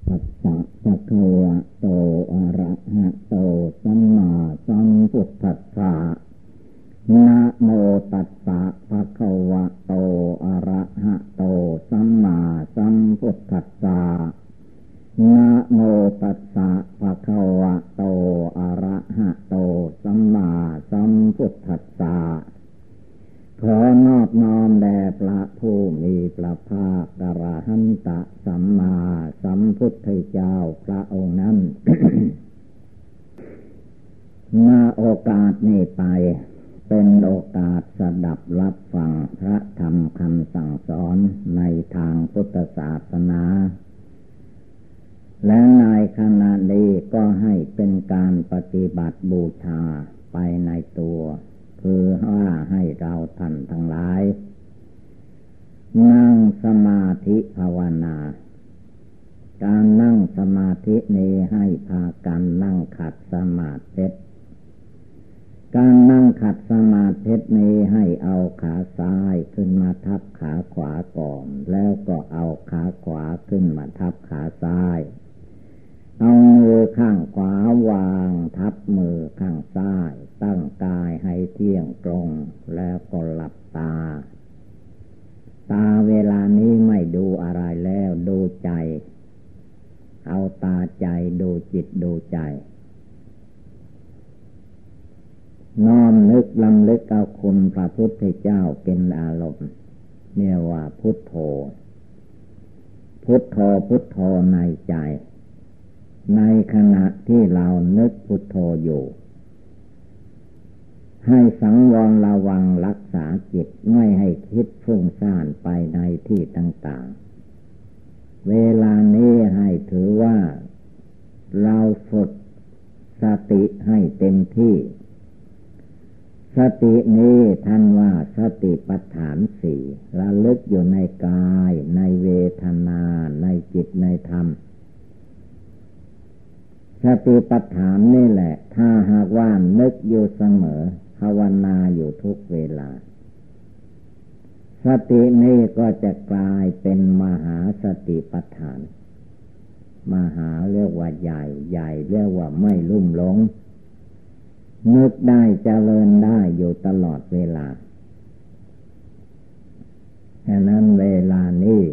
ปัสสะปะวะโตอะระหะโตสัมมาสัมพุทธัสสะ นะโมตัสสะภะคะวะโต อะระหะโต สัมมาสัมพุทธัสสะนะโมตัสสะภะคะวะโต อะระหะโต สัมมาสัมพุทธัสสะขอนอบน้อมแด่พระผู้มีพระภาคกระหันตะสัมมาสัมพุทธเจ้าพระองค์นั้นนาโอกาสนี้ไป เป็นโอกาสสดับรับฟังพระธรรมคำสั่งสอนในทางพุทธศาสนา และในขณะนี้ก็ให้เป็นการปฏิบัติบูชาไปในตัว คือว่าให้เราท่านทั้งหลาย นั่งสมาธิภาวนาการนั่งสมาธินี้ให้พากันนั่งขัดสมาธิ การนั่งขัดสมาธินี้ให้เอาขาซ้ายขึ้นมาทับขาขวาก่อน แล้วก็เอาขาขวาขึ้นมาทับขาซ้าย เอามือข้างขวาวางทับมือข้างซ้าย ตั้งกายให้เที่ยงตรง แล้วก็หลับตา ตาเวลานี้ไม่ดูอะไรแล้วดูใจ เอาตาใจดูจิตดูใจ น้อมนึกลำลึกเอาคุณพระพุทธเจ้าเป็นอารมณ์เนี่ยว่าพุทโธ พุทโธพุทโธในใจ ในขณะที่เรานึกพุทโธอยู่ ให้สังวรระวังรักษาจิตไม่ให้คิดฟุ้งซ่านไปในที่ต่าง ๆ เวลานี้ให้ถือว่า เราฝึกสติให้เต็มที่ สตินี้ท่านว่าสติปัฏฐานสี่ระลึกอยู่ในกายในเวทนา ในจิตในธรรม สติปัฏฐานนี่แหละ ถ้าหากว่านึกอยู่เสมอภาวนาอยู่ทุกเวลา สตินี้ก็จะกลายเป็นมหาสติปัฏฐาน มหาเรียกว่าใหญ่ ใหญ่เรียกว่าไม่ลุ่มหลง นึกได้เจริญได้อยู่ตลอดเวลาฉะนั้นเวลานี้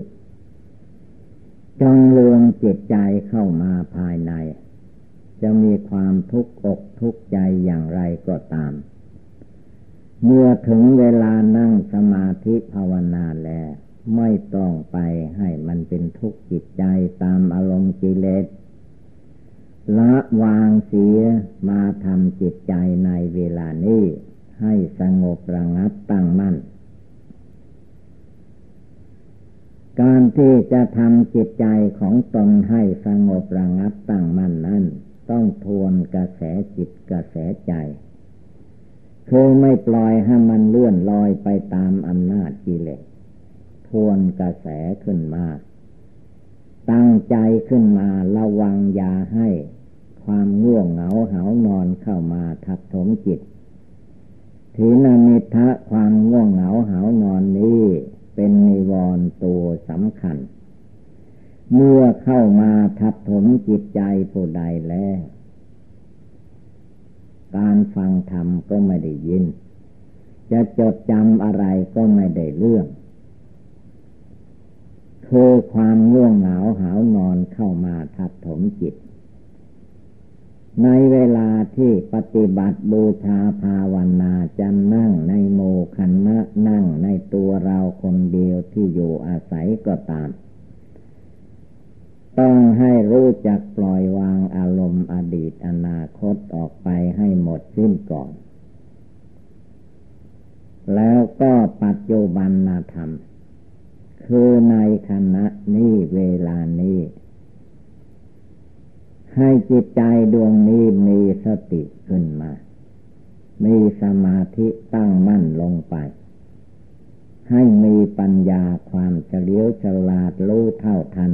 จงรวมจิตใจเข้ามาภายใน จะมีความทุกข์อกทุกข์ใจอย่างไรก็ตาม เมื่อถึงเวลานั่งสมาธิภาวนาแล้ว ไม่ต้องไปให้มันเป็นทุกข์จิตใจตามอารมณ์กิเลส ละวางเสียมาทำจิตใจในเวลานี้ ให้สงบระงับตั้งมั่น การที่จะทำจิตใจของตนให้สงบระงับตั้งมั่นนั้น ต้องทวนกระแสจิตกระแสใจคือไม่ปล่อยให้มันเลื่อนลอยไปตามอำนาจกิเลสทวนกระแสขึ้นมา ตั้งใจขึ้นมาระวังอย่าให้ ความง่วงเหงาเหานอนเข้ามาทับถมจิตทีนามิทะความง่วงเหงาเหานอนนี้เป็นนิวรณ์ตัวสำคัญ เมื่อเข้ามาทับถมจิตใจผู้ใดแล้ว การฟังธรรมก็ไม่ได้ยิน จะจดจำอะไรก็ไม่ได้เรื่อง คือความง่วงเหงาหาวนอนเข้ามาทับถมจิต ในเวลาที่ปฏิบัติบูชาภาวนาจะนั่งในโมคันนะนั่งในตัวเราคนเดียวที่อยู่อาศัยก็ตาม ต้องให้รู้จักปล่อยวางอารมณ์อดีตอนาคตออกไปให้หมดสิ้นก่อน แล้วก็ปัจจุบันนาธรรม คือในขณะนี้เวลานี้ ให้จิตใจดวงนี้มีสติขึ้นมา มีสมาธิตั้งมั่นลงไป ให้มีปัญญาความเฉลียวฉลาดรู้เท่าทัน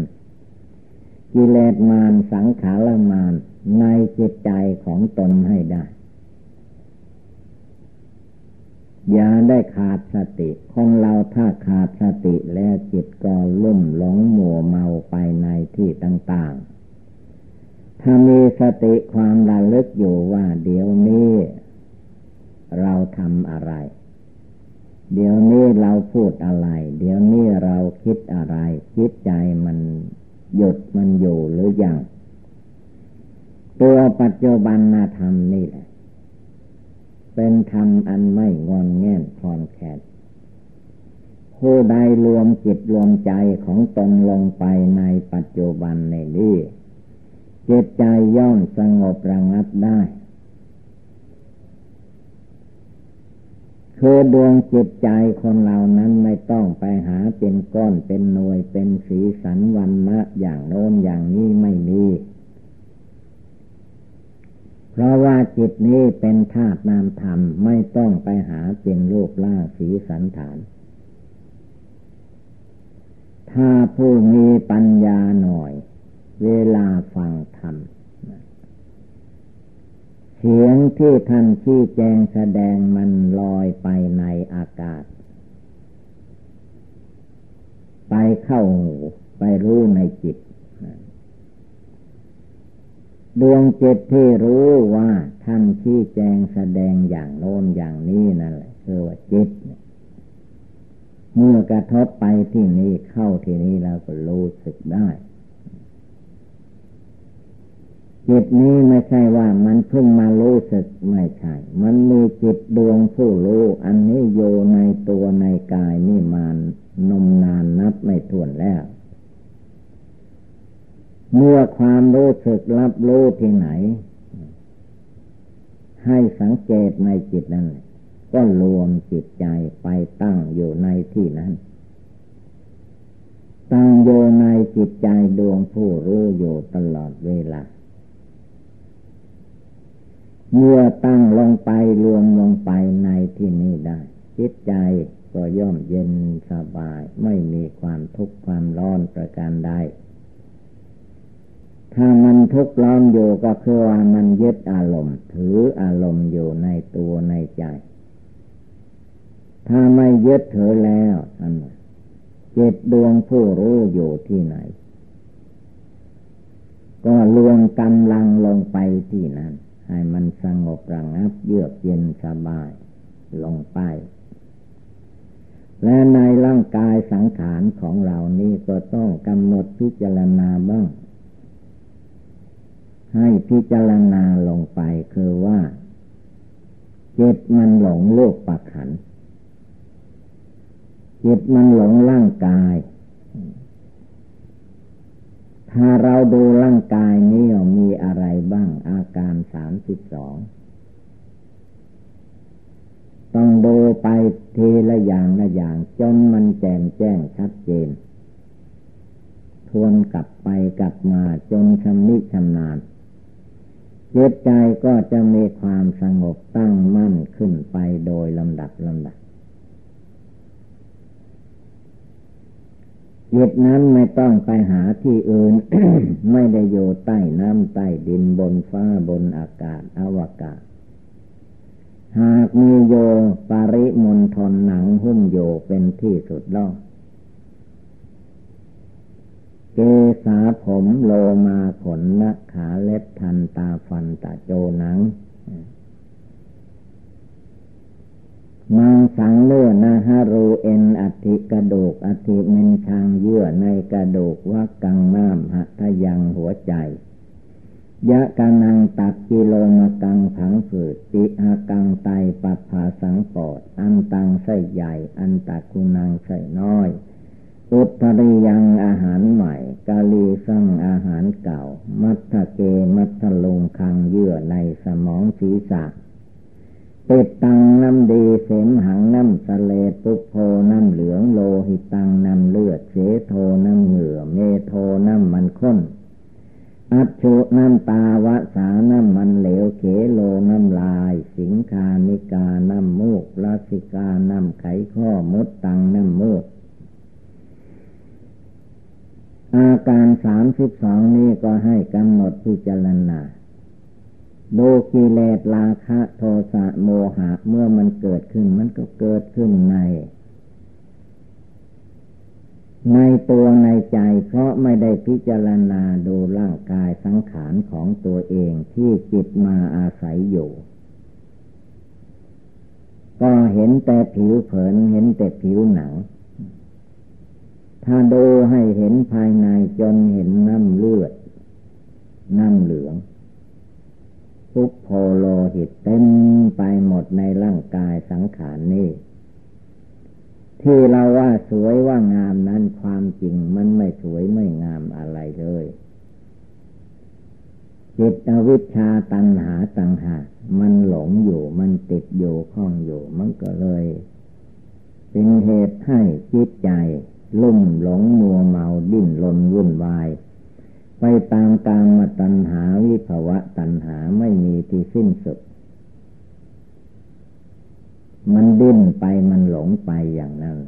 กิเลสมารสังขารมารในจิตใจของตนให้ได้ อย่าได้ขาดสติคนเราถ้าขาดสติแล้วจิตก็ลุ่มหลงหมัวเมาไปในที่ต่างๆ ถ้ามีสติความระลึกอยู่ว่าเดี๋ยวนี้ เราทำอะไร เดี๋ยวนี้เราพูดอะไร เดี๋ยวนี้เราคิดอะไร คิดใจมันหยุดมันอยู่หรืออยังตัวปัจจุบันธรรมนี่แหละ เป็นธรรมอันไม่งอนแง่นคลอนแคลนผู้ใดรวมจิตรวมใจของตนลงไปในปัจจุบันในนี้จิตใจย่อมสงบระงับได้คือดวงจิตใจคนเรานั้นไม่ต้องไปหาเป็นก้อนเป็นหน่วยเป็นสีสันวันมะอย่างโน้นอย่างนี้ไม่มี เพราะว่าจิตนี้เป็นธาตุนามธรรมไม่ต้องไปหาเป็นรูปร่างสีสันฐาน ถ้าผู้มีปัญญาหน่อย เวลาฟังธรรมเสียงที่ท่านชี้แจงแสดงมันลอยไปในอากาศ ไปเข้าหูไปรู้ในจิต ดวงจิตที่รู้ว่าท่านชี้แจงแสดงอย่างโน้นอย่างนี้นั่นแหละคือว่าจิตเมื่อกระทบไปที่นี้เข้าที่นี้แล้วก็รู้สึกได้ จิตนี้ไม่ใช่ว่ามันเพิ่งมารู้สึกไม่ใช่ มันมีจิตดวงผู้รู้อันนี้โยในตัวในกายนี่มานมนานนับไม่ถ้วนแล้ว เมื่อความรู้สึกรับรู้ที่ไหน ให้สังเกตในจิตนั้น ก็รวมจิตใจไปตั้งอยู่ในที่นั้น ตั้งโยในจิตใจดวงผู้รู้อยู่ตลอดเวลา เมื่อตั้งลงไปรวมลงไปในที่นี้ได้ จิตใจก็ย่อมเย็นสบาย ไม่มีความทุกข์ความร้อนประการใด ถ้ามันทุกข์ร้อนอยู่ก็คือว่ามันยึดอารมณ์ ถืออารมณ์อยู่ในตัวในใจ ถ้าไม่ยึดถือแล้วอันจิตดวงผู้รู้อยู่ที่ไหน ก็รวมกำลังลงไปที่นั้น ให้มันสงบระงับเยือกเย็นสบายลงไป และในร่างกายสังขารของเรานี่ก็ต้องกำหนดพิจารณาบ้าง ให้พิจารณาลงไปคือว่า จิตมันหลงโลกปักขัน จิตมันหลงร่างกาย ถ้าเราดูร่างกายนี้มีอะไรบ้างอาการสามสิบสองต้องดูไปทีละอย่างละอย่างจนมันแจ่มแจ้งชัดเจน ทวนกลับไปกลับมาจนชำนิชำนาญ จิตใจก็จะมีความสงบตั้งมั่นขึ้นไปโดยลำดับลำดับจิตนั้นไม่ต้องไปหาที่อื่น ไม่ได้อยู่ใต้น้ำใต้ดินบนฟ้าบนอากาศอวกาศ หากมีโยปริมณฑลหนังหุ้มโยเป็นที่สุดล่อ เกสาผมโลมาขนนักขาเล็บทันตาฟันตาโจหนังมังสังเลือนาฮารูเอ็นอธิกระดูกอธิเมนชางเยื่อในกระดูกวักกังน้ำหัตยังหัวใจ ยะกานังตักกิโลมากังผังฝืดปิอากังไตปัปภาสังปอด อันตังไส้ใหญ่ อันตักุนังไส้น้อย อุตริยังอาหารใหม่ กาลีสั่งอาหารเก่า มัทเกมัทลุงคังเยื่อในสมองศีรษะติดตังน้ำดีเสมหังน้ำสเลตุโพน้ำเหลืองโลหิตังน้ำเลือดเสโทน้ำเหงื่อเมโทน้ำมันข้น อัจฉุน้ำตาวะสาน้ำมันเหลวเขโลน้ำลาย สิงคานิกาน้ำมูกลาสิกาน้ำไขข้อมดตังน้ำมูก อาการสามสิบสองนี้ก็ให้กำหนดพิจารณาดูกิเลสราคะโทสะโมหะเมื่อมันเกิดขึ้นมันก็เกิดขึ้นใน ในตัวในใจเพราะไม่ได้พิจารณาดูร่างกายสังขารของตัวเองที่จิตมาอาศัยอยู่ ก็เห็นแต่ผิวเผินเห็นแต่ผิวหนัง ถ้าดูให้เห็นภายในจนเห็นน้ำเลือด น้ำเหลืองทุกโพโลหิตเต็มไปหมดในร่างกายสังขารนี้ ที่เราว่าสวยว่างามนั้นความจริงมันไม่สวยไม่งามอะไรเลย จิตวิชชาตัณหาตังหา มันหลงอยู่มันติดอยู่ข้องอยู่ มันก็เลย เป็นเหตุให้จิตใจ ลุ่มหลงมัวเมาดิ้นรนวุ่นวาย ไปตามกามมาตัณหาวิภวะตัณหาไม่มีที่สิ้นสุด มันดิ้นไปมันหลงไปอย่างนั้น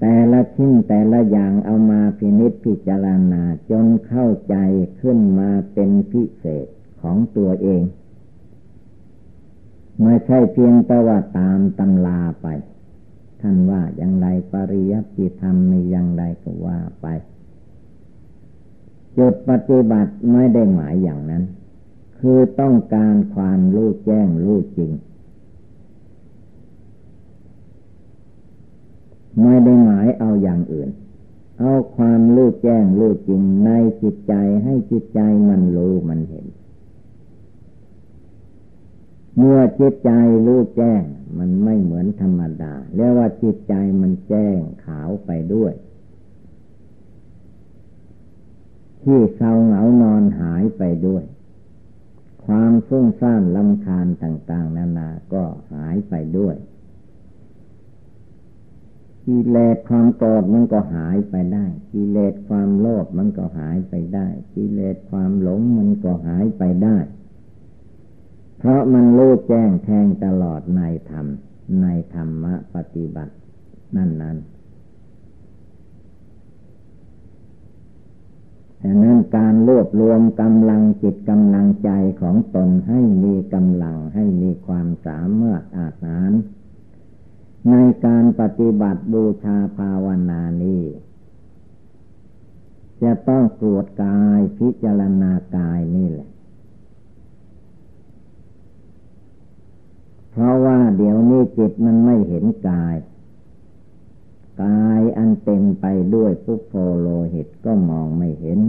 แต่ละชิ้นแต่ละอย่างเอามาพินิจพิจารณาจนเข้าใจขึ้นมาเป็นพิเศษของตัวเอง ไม่ใช่เพียงแต่ว่าตามตำลาไป ท่านว่าอย่างไรปริยัติธรรมในอย่างไรก็ว่าไป จุดปฏิบัติไม่ได้หมายอย่างนั้น คือต้องการความรู้แจ้งรู้จริง ไม่ได้หมายเอาอย่างอื่น เอาความรู้แจ้งรู้จริงในจิตใจให้จิตใจมันรู้มันเห็น เมื่อจิตใจรู้แจ้ง มันไม่เหมือนธรรมดาเรียกว่าจิตใจมันแจ้งขาวไปด้วย ที่เศร้าเหงานอนหายไปด้วย ความฟุ้งซ่านลำคาญต่าง ๆ นานาก็หายไปด้วยกิเลสความโกรธมันก็หายไปได้ กิเลสความโลภมันก็หายไปได้ กิเลสความหลงมันก็หายไปได้ เพราะมันรู้แจ้งแทงตลอดในธรรม ในธรรมะปฏิบัติ นั่นนั้นดังนั้นการรวบรวมกำลังจิตกำลังใจของตนให้มีกำลังให้มีความสามารถอาหารในการปฏิบัติบูชาภาวนานี้จะต้องตรวจกายพิจารณากายนี่แหละ เพราะว่าเดี๋ยวนี้จิตมันไม่เห็นกาย กายอันเต็มไปด้วยพุโพโลหิตก็มองไม่เห็น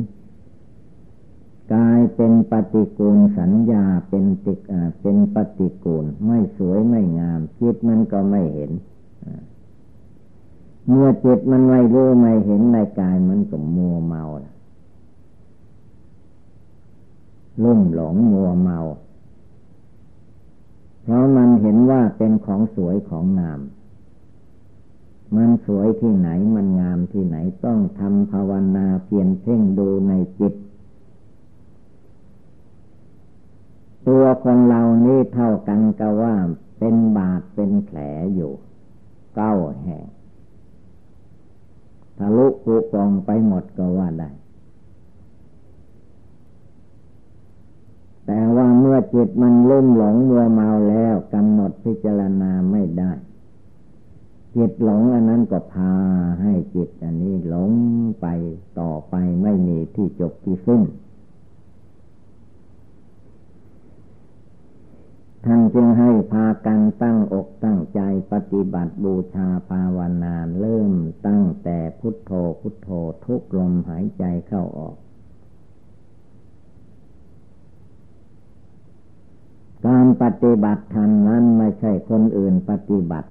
กายเป็นปฏิกูลสัญญาเป็นติกเป็นปฏิกูล ไม่สวยไม่งาม จิตมันก็ไม่เห็น เมื่อจิตมันไม่รู้ไม่เห็นในกายมันก็มัวเมาลุ่มหลงมัวเมา เพราะมันเห็นว่าเป็นของสวยของงาม มันสวยที่ไหนมันงามที่ไหนต้องทำภาวนาเพียนเพ่งดูในจิต ตัวคนเรานี่เท่ากันกับว่าเป็นบาดเป็นแผลอยู่ เก้าแห่งทะลุปุกองไปหมดก็ว่าได้ แต่ว่าเมื่อจิตมันลุ่มหลงมัวเมาแล้วกำหนดพิจารณาไม่ได้ จิตหลงอันนั้นก็พาให้จิตอันนี้หลงไปต่อไปไม่มีที่จบที่สิ้นท่านจึงให้พากันตั้งอกตั้งใจปฏิบัติบูชาภาวนาเริ่มตั้งแต่พุทโธพุทโธทุกลมหายใจเข้าออก การปฏิบัติธรรมนั้นไม่ใช่คนอื่นปฏิบัติ